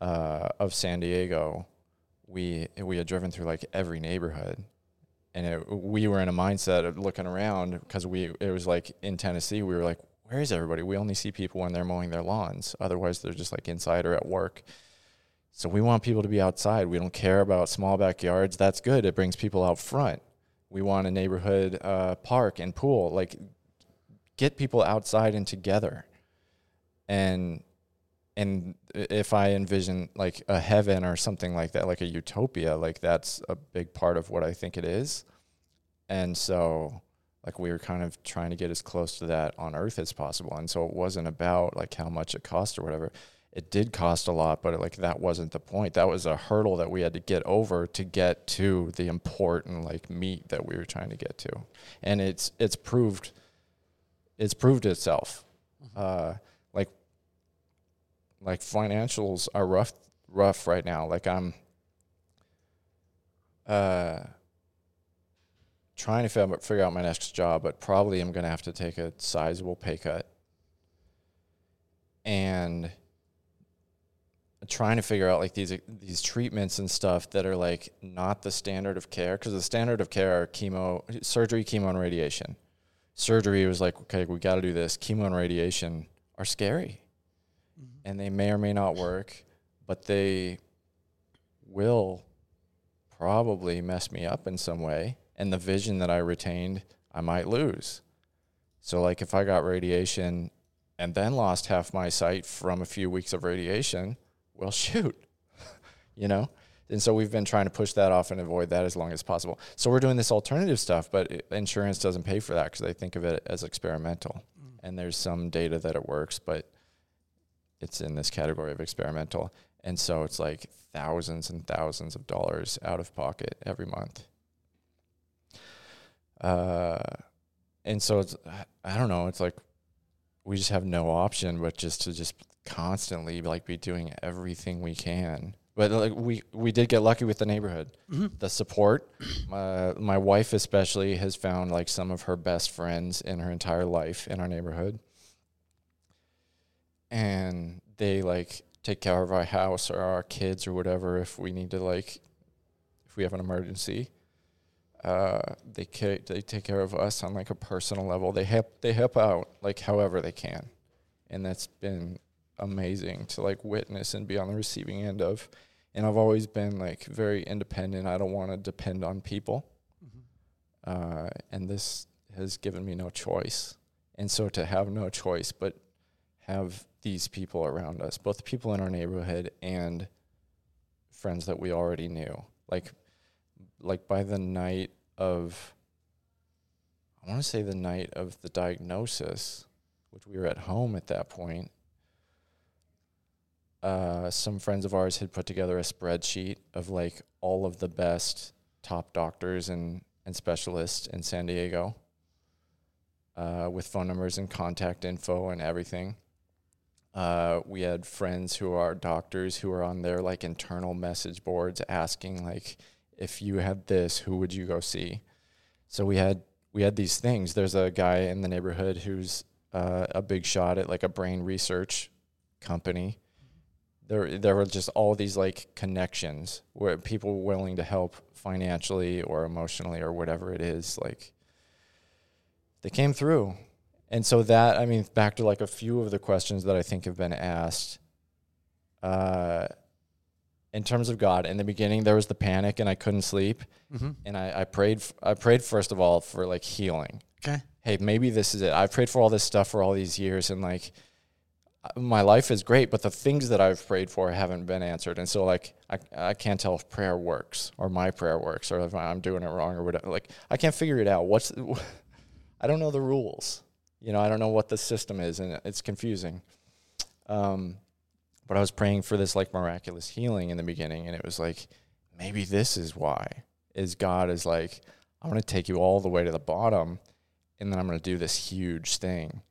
[SPEAKER 1] uh, of San Diego. We we had driven through like every neighborhood, and it, we were in a mindset of looking around because we it was like in Tennessee. We were like, where is everybody? We only see people when they're mowing their lawns. Otherwise, they're just like inside or at work. So we want people to be outside. We don't care about small backyards. That's good. It brings people out front. We want a neighborhood uh, park and pool. Like, get people outside and together. And and if I envision like a heaven or something like that, like a utopia, like that's a big part of what I think it is. And so, like, we were kind of trying to get as close to that on earth as possible. And so it wasn't about like how much it cost or whatever. It did cost a lot, but like that wasn't the point. That was a hurdle that we had to get over to get to the important like meat that we were trying to get to. And it's it's proved it's proved itself. Uh, like financials are rough rough right now. Like I'm uh trying to figure, out my next job, but probably I'm going to have to take a sizable pay cut. And trying to figure out like these these treatments and stuff that are like not the standard of care because the standard of care are chemo, surgery, chemo, and radiation. Surgery was like, okay, we got to do this. Chemo and radiation are scary. And they may or may not work, but they will probably mess me up in some way and the vision that I retained, I might lose. So, like, if I got radiation and then lost half my sight from a few weeks of radiation, well, shoot, you know? And so we've been trying to push that off and avoid that as long as possible. So we're doing this alternative stuff, but insurance doesn't pay for that because they think of it as experimental. Mm. And there's some data that it works, but it's in this category of experimental. And so it's like thousands and thousands of dollars out of pocket every month. Uh, and so it's I don't know. It's like we just have no option but just to just constantly like be doing everything we can. But like we we did get lucky with the neighborhood, mm-hmm. the support. My my wife especially has found like some of her best friends in her entire life in our neighborhood, and they like take care of our house or our kids or whatever if we need to like if we have an emergency uh, they ca- they take care of us on like a personal level. They help they help out like however they can, and that's been amazing to like witness and be on the receiving end of. And I've always been like very independent. I don't want to depend on people, mm-hmm. uh, and this has given me no choice. And so to have no choice but have these people around us, both people in our neighborhood and friends that we already knew, like like by the night of I want to say the night of the diagnosis, which we were at home at that point. Uh, some friends of ours had put together a spreadsheet of like all of the best top doctors and, and specialists in San Diego uh, with phone numbers and contact info and everything. Uh, we had friends who are doctors who are on their like internal message boards asking like, if you had this, who would you go see? So we had we had these things. There's a guy in the neighborhood who's uh, a big shot at like a brain research company. There there were just all these like connections where people were willing to help financially or emotionally or whatever it is. Like they came through. And so that I mean back to like a few of the questions that I think have been asked. Uh, in terms of God, in the beginning there was the panic and I couldn't sleep, mm-hmm. and I, I prayed. I prayed first of all for like healing.
[SPEAKER 5] Okay.
[SPEAKER 1] Hey, maybe this is it. I prayed for all this stuff for all these years, and like my life is great, but the things that I've prayed for haven't been answered, and so like I I can't tell if prayer works or my prayer works or if I'm doing it wrong or whatever. Like I can't figure it out. What's I don't know the rules. You know, I don't know what the system is, and it's confusing. Um, but I was praying for this like miraculous healing in the beginning, and it was like, maybe this is why. Is God is like, I'm gonna take you all the way to the bottom, and then I'm gonna do this huge thing,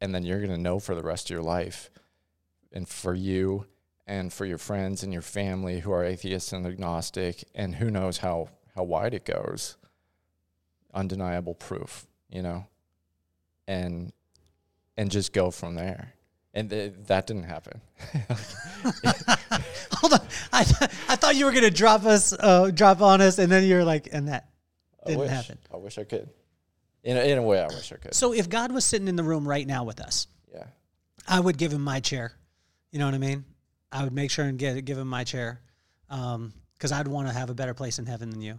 [SPEAKER 1] and then you're gonna know for the rest of your life, and for you, and for your friends and your family who are atheists and agnostic, and who knows how how wide it goes. Undeniable proof, you know, and and just go from there and th- that didn't happen.
[SPEAKER 5] Hold on, I, th- I thought you were gonna drop us, uh, drop on us, and then you're like, and that didn't
[SPEAKER 1] I wish,
[SPEAKER 5] happen.
[SPEAKER 1] I wish I could. In a, in a way, I wish I could.
[SPEAKER 5] So if God was sitting in the room right now with us,
[SPEAKER 1] yeah,
[SPEAKER 5] I would give him my chair. You know what I mean? I would make sure and get give him my chair, because um, I'd want to have a better place in heaven than you.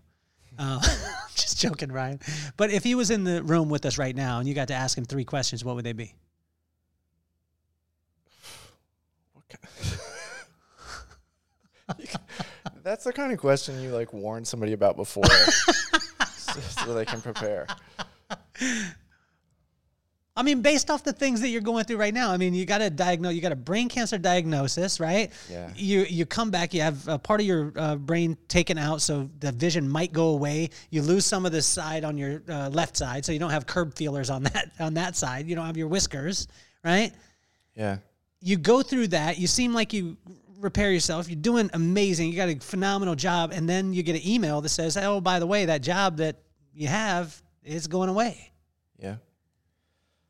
[SPEAKER 5] Uh, just joking, Ryan. But if he was in the room with us right now and you got to ask him three questions, what would they be?
[SPEAKER 1] That's the kind of question you like warn somebody about before so, so they can prepare.
[SPEAKER 5] I mean, based off the things that you're going through right now, I mean, you got a diagnose, you got a brain cancer diagnosis, right?
[SPEAKER 1] Yeah.
[SPEAKER 5] You you come back, you have a part of your uh, brain taken out, so the vision might go away. You lose some of the side on your uh, left side, so you don't have curb feelers on that on that side. You don't have your whiskers, right?
[SPEAKER 1] Yeah.
[SPEAKER 5] You go through that. You seem like you repair yourself. You're doing amazing. You got a phenomenal job, and then you get an email that says, "Oh, by the way, that job that you have is going away."
[SPEAKER 1] Yeah.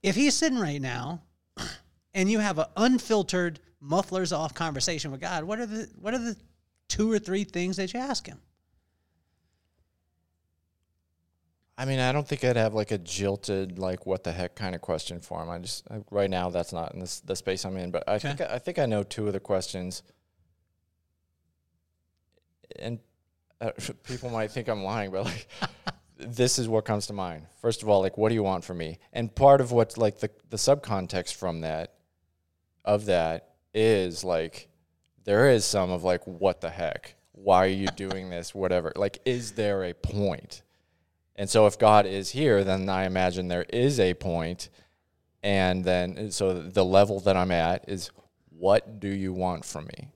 [SPEAKER 5] If he's sitting right now and you have an unfiltered mufflers off conversation with God, what are the what are the two or three things that you ask him?
[SPEAKER 1] I mean, I don't think I'd have like a jilted, like what the heck kind of question for him. I just I, right now that's not in this, the space I'm in. But I think I think I know two of the questions, and uh, people might think I'm lying, but like this is what comes to mind. First of all, like what do you want from me? And part of what's like the the subcontext from that, of that is like there is some of like what the heck? Why are you doing this? Whatever. Like, is there a point? And so if God is here, then I imagine there is a point. And then so the level that I'm at is what do you want from me?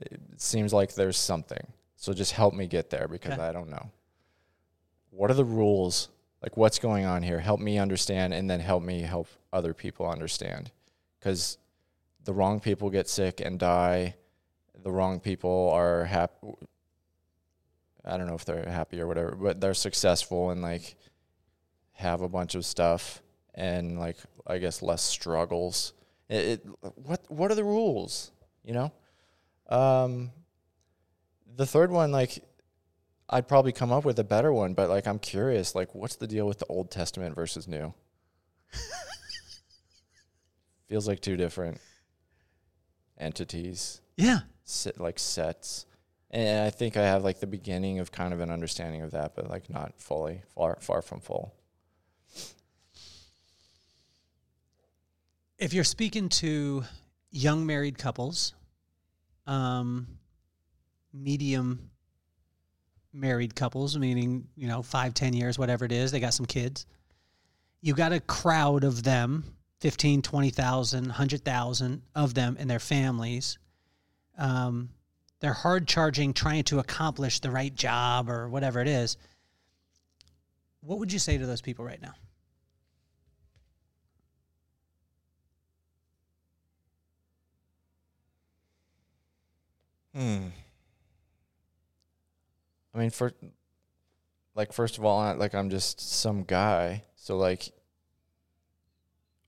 [SPEAKER 1] It seems like there's something. So just help me get there because. I don't know. What are the rules? Like what's going on here? Help me understand and then help me help other people understand. Cuz the wrong people get sick and die. The wrong people are happy I don't know if they're happy or whatever, but they're successful and like have a bunch of stuff and like I guess less struggles. It, it what what are the rules? You know, um, the third one like I'd probably come up with a better one, but like I'm curious, like what's the deal with the Old Testament versus New? Feels like two different entities
[SPEAKER 5] Yeah.
[SPEAKER 1] sit like sets and i think i have like the beginning of kind of an understanding of that but like not fully far far from full
[SPEAKER 5] If you're speaking to young married couples, um, medium married couples, meaning, you know, five, ten years, whatever it is, they got some kids. You got a crowd of them, 15, 20,000, 100,000 of them and their families. Um, they're hard charging, trying to accomplish the right job or whatever it is. What would you say to those people right now?
[SPEAKER 1] hmm i mean for like first of all I, like i'm just some guy so like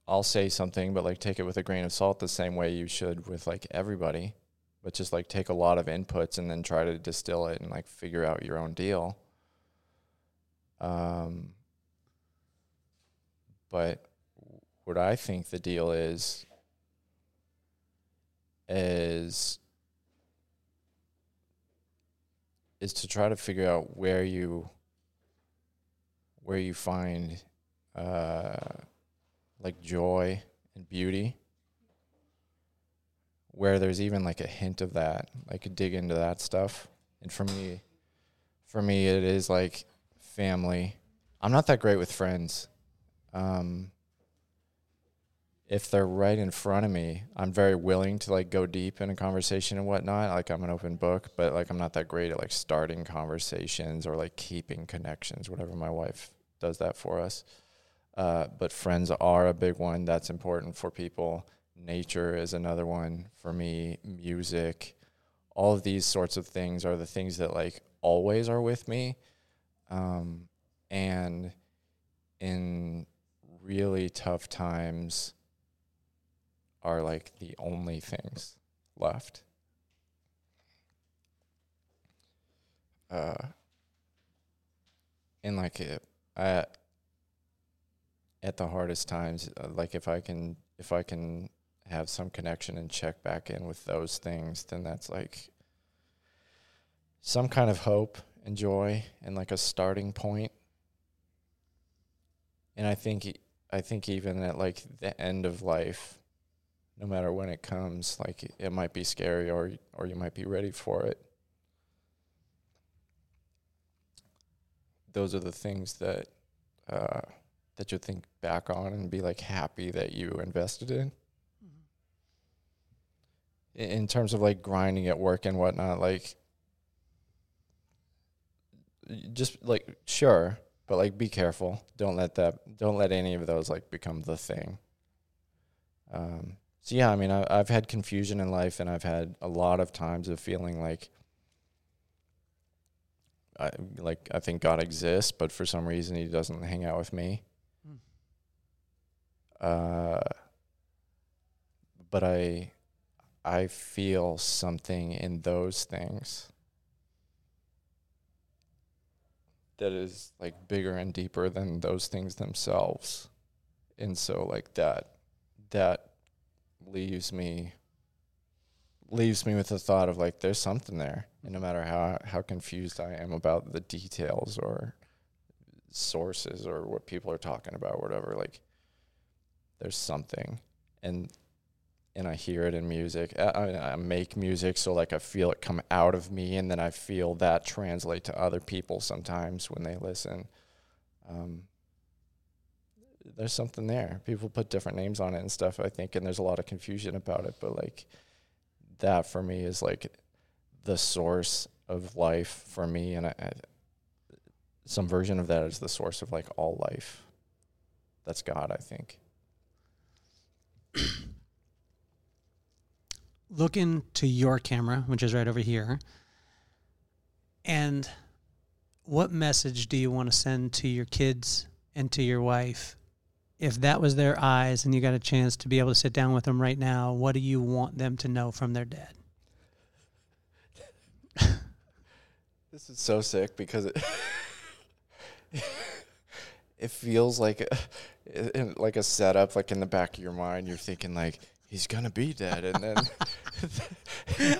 [SPEAKER 1] i'll say something but like take it with a grain of salt the same way you should with like everybody but just like take a lot of inputs and then try to distill it and like figure out your own deal. Um but what I think the deal is is is to try to figure out where you where you find uh, like joy and beauty. Where there's even like a hint of that like dig into that stuff. And for me for me it is like family. I'm not that great with friends. Um, if they're right in front of me, I'm very willing to like go deep in a conversation and whatnot. Like I'm an open book, but like I'm not that great at like starting conversations or like keeping connections. Whatever my wife does that for us. Uh, but friends are a big one that's important for people. Nature is another one for me. Music, all of these sorts of things are the things that like always are with me. Um, and in really tough times are like the only things left. Uh, and like it, I, at the hardest times, uh, like if I can, if I can have some connection and check back in with those things, then that's like some kind of hope and joy and like a starting point. And I think, I think even at like the end of life, no matter when it comes like it might be scary or or you might be ready for it. Those are the things that uh, that you think back on and be like happy that you invested in. Mm-hmm. in terms of like grinding at work and whatnot like just like sure but like be careful. Don't let that don't let any of those like become the thing. Um, so yeah, I mean, I, I've had confusion in life, and I've had a lot of times of feeling like, I like I think God exists, but for some reason He doesn't hang out with me.
[SPEAKER 5] Hmm.
[SPEAKER 1] Uh, but I, I feel something in those things that is like bigger and deeper than those things themselves, and so like that, that leaves me leaves me with the thought of like there's something there. And no matter how how confused i am about the details or sources or what people are talking about or whatever like there's something. And and i hear it in music. I, I, make music so like i feel it come out of me and then i feel that translate to other people sometimes when they listen. Um, there's something there. People put different names on it and stuff, I think, and there's a lot of confusion about it. But like that for me is like the source of life for me, and I, I, some version of that is the source of like all life. That's God, I think.
[SPEAKER 5] Look into your camera, which is right over here. And what message do you want to send to your kids and to your wife? If that was their eyes and you got a chance to be able to sit down with them right now, what do you want them to know from their dad?
[SPEAKER 1] This is so sick because it it feels like a, like a setup. Like in the back of your mind, you're thinking like he's gonna be dead, and then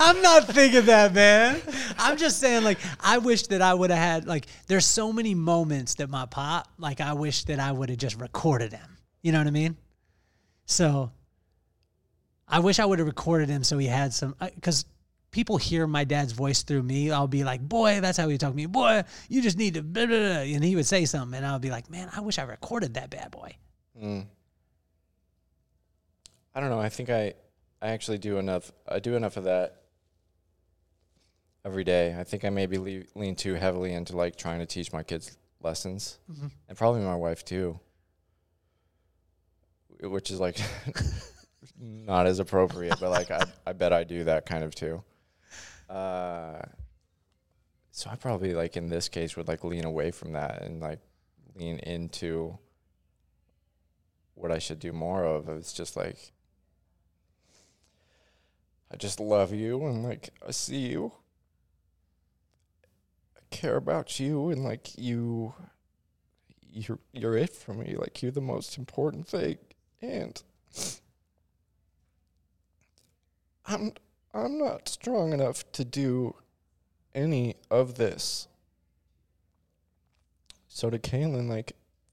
[SPEAKER 5] I'm not thinking that, man. I'm just saying, like, I wish that I would have had, like, there's so many moments that my pop, like, I wish that I would have just recorded him. You know what I mean? So I wish I would have recorded him so he had some, because people hear my dad's voice through me. I'll be like, boy, that's how he talk to me. Boy, you just need to, blah, blah, blah. and he would say something, and I'll be like, man, I wish I recorded that bad boy.
[SPEAKER 1] Mm. I don't know. I think I I actually do enough. I do enough of that every day. I think I maybe le- lean too heavily into like trying to teach my kids lessons, and probably my wife too, which is like not as appropriate. but like I I bet I do that kind of too. Uh, so I probably like in this case would like lean away from that and like lean into what I should do more of. It's just like I just love you and like I see you. I care about you and like you you're you're it for me. Like you're the most important thing. And I'm I'm not strong enough to do any of this. So to Kaylin, like,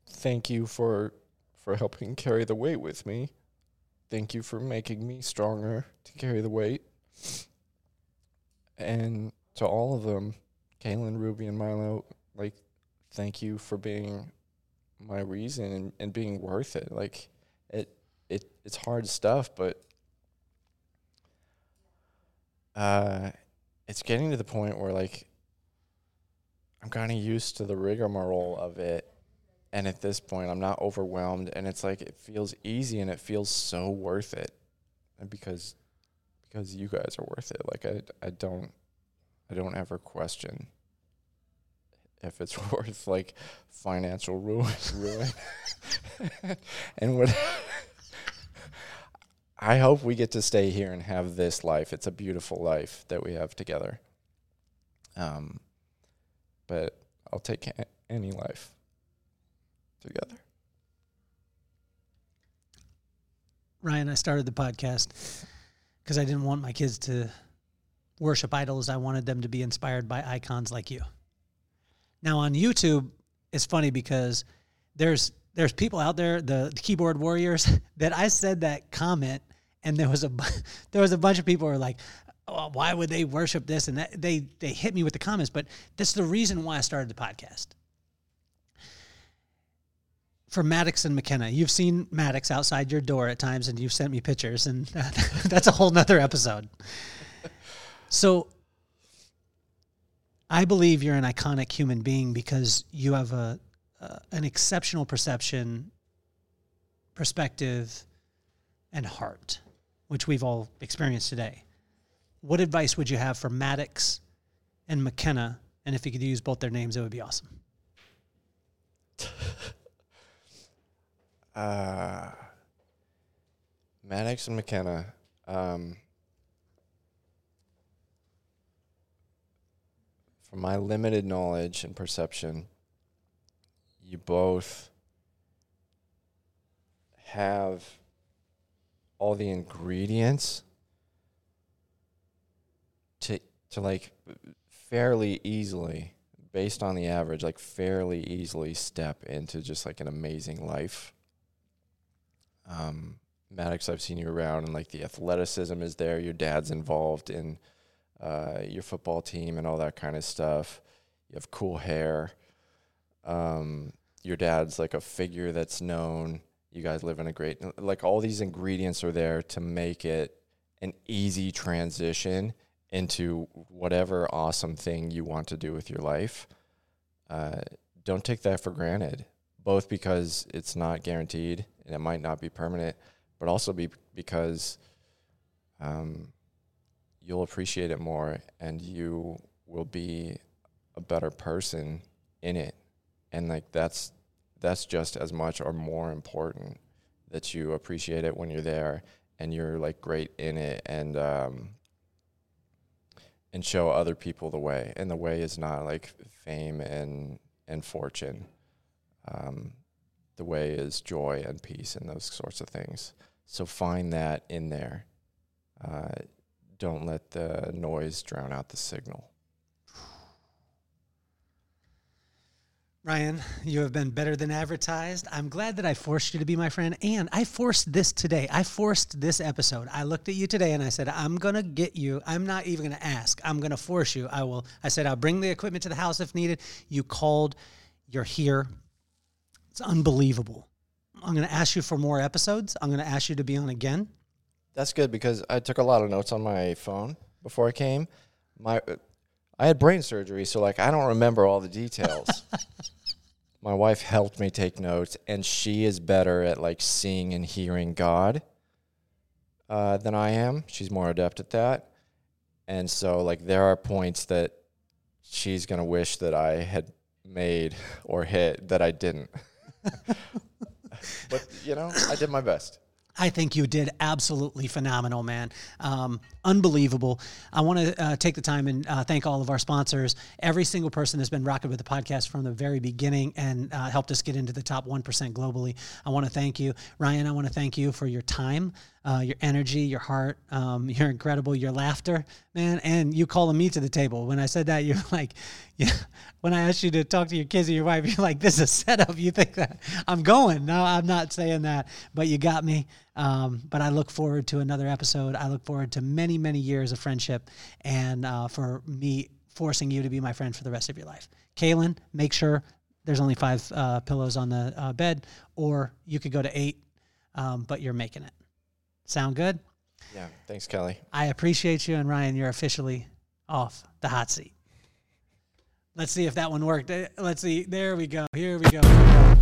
[SPEAKER 1] thank you for for helping carry the weight with me. Thank you for making me stronger to carry the weight. And to all of them, Kaylin, Ruby, and Milo, like, thank you for being my reason and, and being worth it. Like, it it it's hard stuff, but uh, it's getting to the point where like I'm kind of used to the rigmarole of it, and at this point, I'm not overwhelmed, and it's like it feels easy and it feels so worth it, and because because you guys are worth it. Like I I don't I don't ever question if it's worth like financial ruin ruin and what I hope we get to stay here and have this life. It's a beautiful life that we have together. Um, but I'll take any life together.
[SPEAKER 5] Ryan, I started the podcast because I didn't want my kids to worship idols. I wanted them to be inspired by icons like you. Now on YouTube, it's funny because there's there's people out there, the, the keyboard warriors, that I said that comment, and there was a there was a bunch of people who were like, oh, why would they worship this? And that, they they hit me with the comments, but that's the reason why I started the podcast. For Maddox and Makena, you've seen Maddox outside your door at times, and you've sent me pictures, and that's a whole nother episode. So, I believe you're an iconic human being because you have a an exceptional perception, perspective, and heart, which we've all experienced today. What advice would you have for Maddox and Makena? And if you could use both their names, it would be awesome.
[SPEAKER 1] Uh, Maddox and Makena. Um, from my limited knowledge and perception, you both have all the ingredients to to like fairly easily based on the average like fairly easily step into just like an amazing life um maddox i've seen you around and like the athleticism is there your dad's involved in uh, your football team and all that kind of stuff you have cool hair um, your dad's like a figure that's known. You guys live in a great like all these ingredients are there to make it an easy transition into whatever awesome thing you want to do with your life. Uh, don't take that for granted, both because it's not guaranteed and it might not be permanent, but also be because um, you'll appreciate it more and you will be a better person in it. And like that's that's just as much or more important that you appreciate it when you're there and you're like great in it and um and show other people the way. And the way is not like fame and and fortune um the way is joy and peace and those sorts of things so find that in there uh, don't let the noise drown out the signal
[SPEAKER 5] Ryan, you have been better than advertised. I'm glad that I forced you to be my friend. And I forced this today. I forced this episode. I looked at you today and I said, I'm going to get you. I'm not even going to ask. I'm going to force you. I will. I said, I'll bring the equipment to the house if needed. You called. You're here. It's unbelievable. I'm going to ask you for more episodes. I'm going to ask you to be on again.
[SPEAKER 1] That's good because I took a lot of notes on my phone before I came. My I had brain surgery, so like I don't remember all the details. my wife helped me take notes, and she is better at like seeing and hearing God uh, than I am. She's more adept at that, and so like there are points that she's gonna wish that I had made or hit that I didn't. but you know, I did my best.
[SPEAKER 5] I think you did absolutely phenomenal, man. Um, unbelievable. I want to uh, take the time and uh, thank all of our sponsors. Every single person that's been rocking with the podcast from the very beginning and uh, helped us get into the top 1% globally. I want to thank you. Ryan, I want to thank you for your time uh, your energy, your heart. Um, you're incredible. Your laughter, man, and you calling me to the table. When I said that, you're like, yeah. When I asked you to talk to your kids or your wife, you're like, this is a setup. You think that I'm going? No, I'm not saying that, but you got me. Um, but I look forward to another episode. I look forward to many, many years of friendship, and uh, for me forcing you to be my friend for the rest of your life. Kaylin, make sure there's only five uh, pillows on the uh, bed, or you could go to eight, um, but you're making it. Sound good?
[SPEAKER 1] Yeah. Thanks, Kelly.
[SPEAKER 5] I appreciate you. And Ryan, you're officially off the hot seat. Let's see if that one worked. Uh, let's see. There we go. Here we go. Here we go.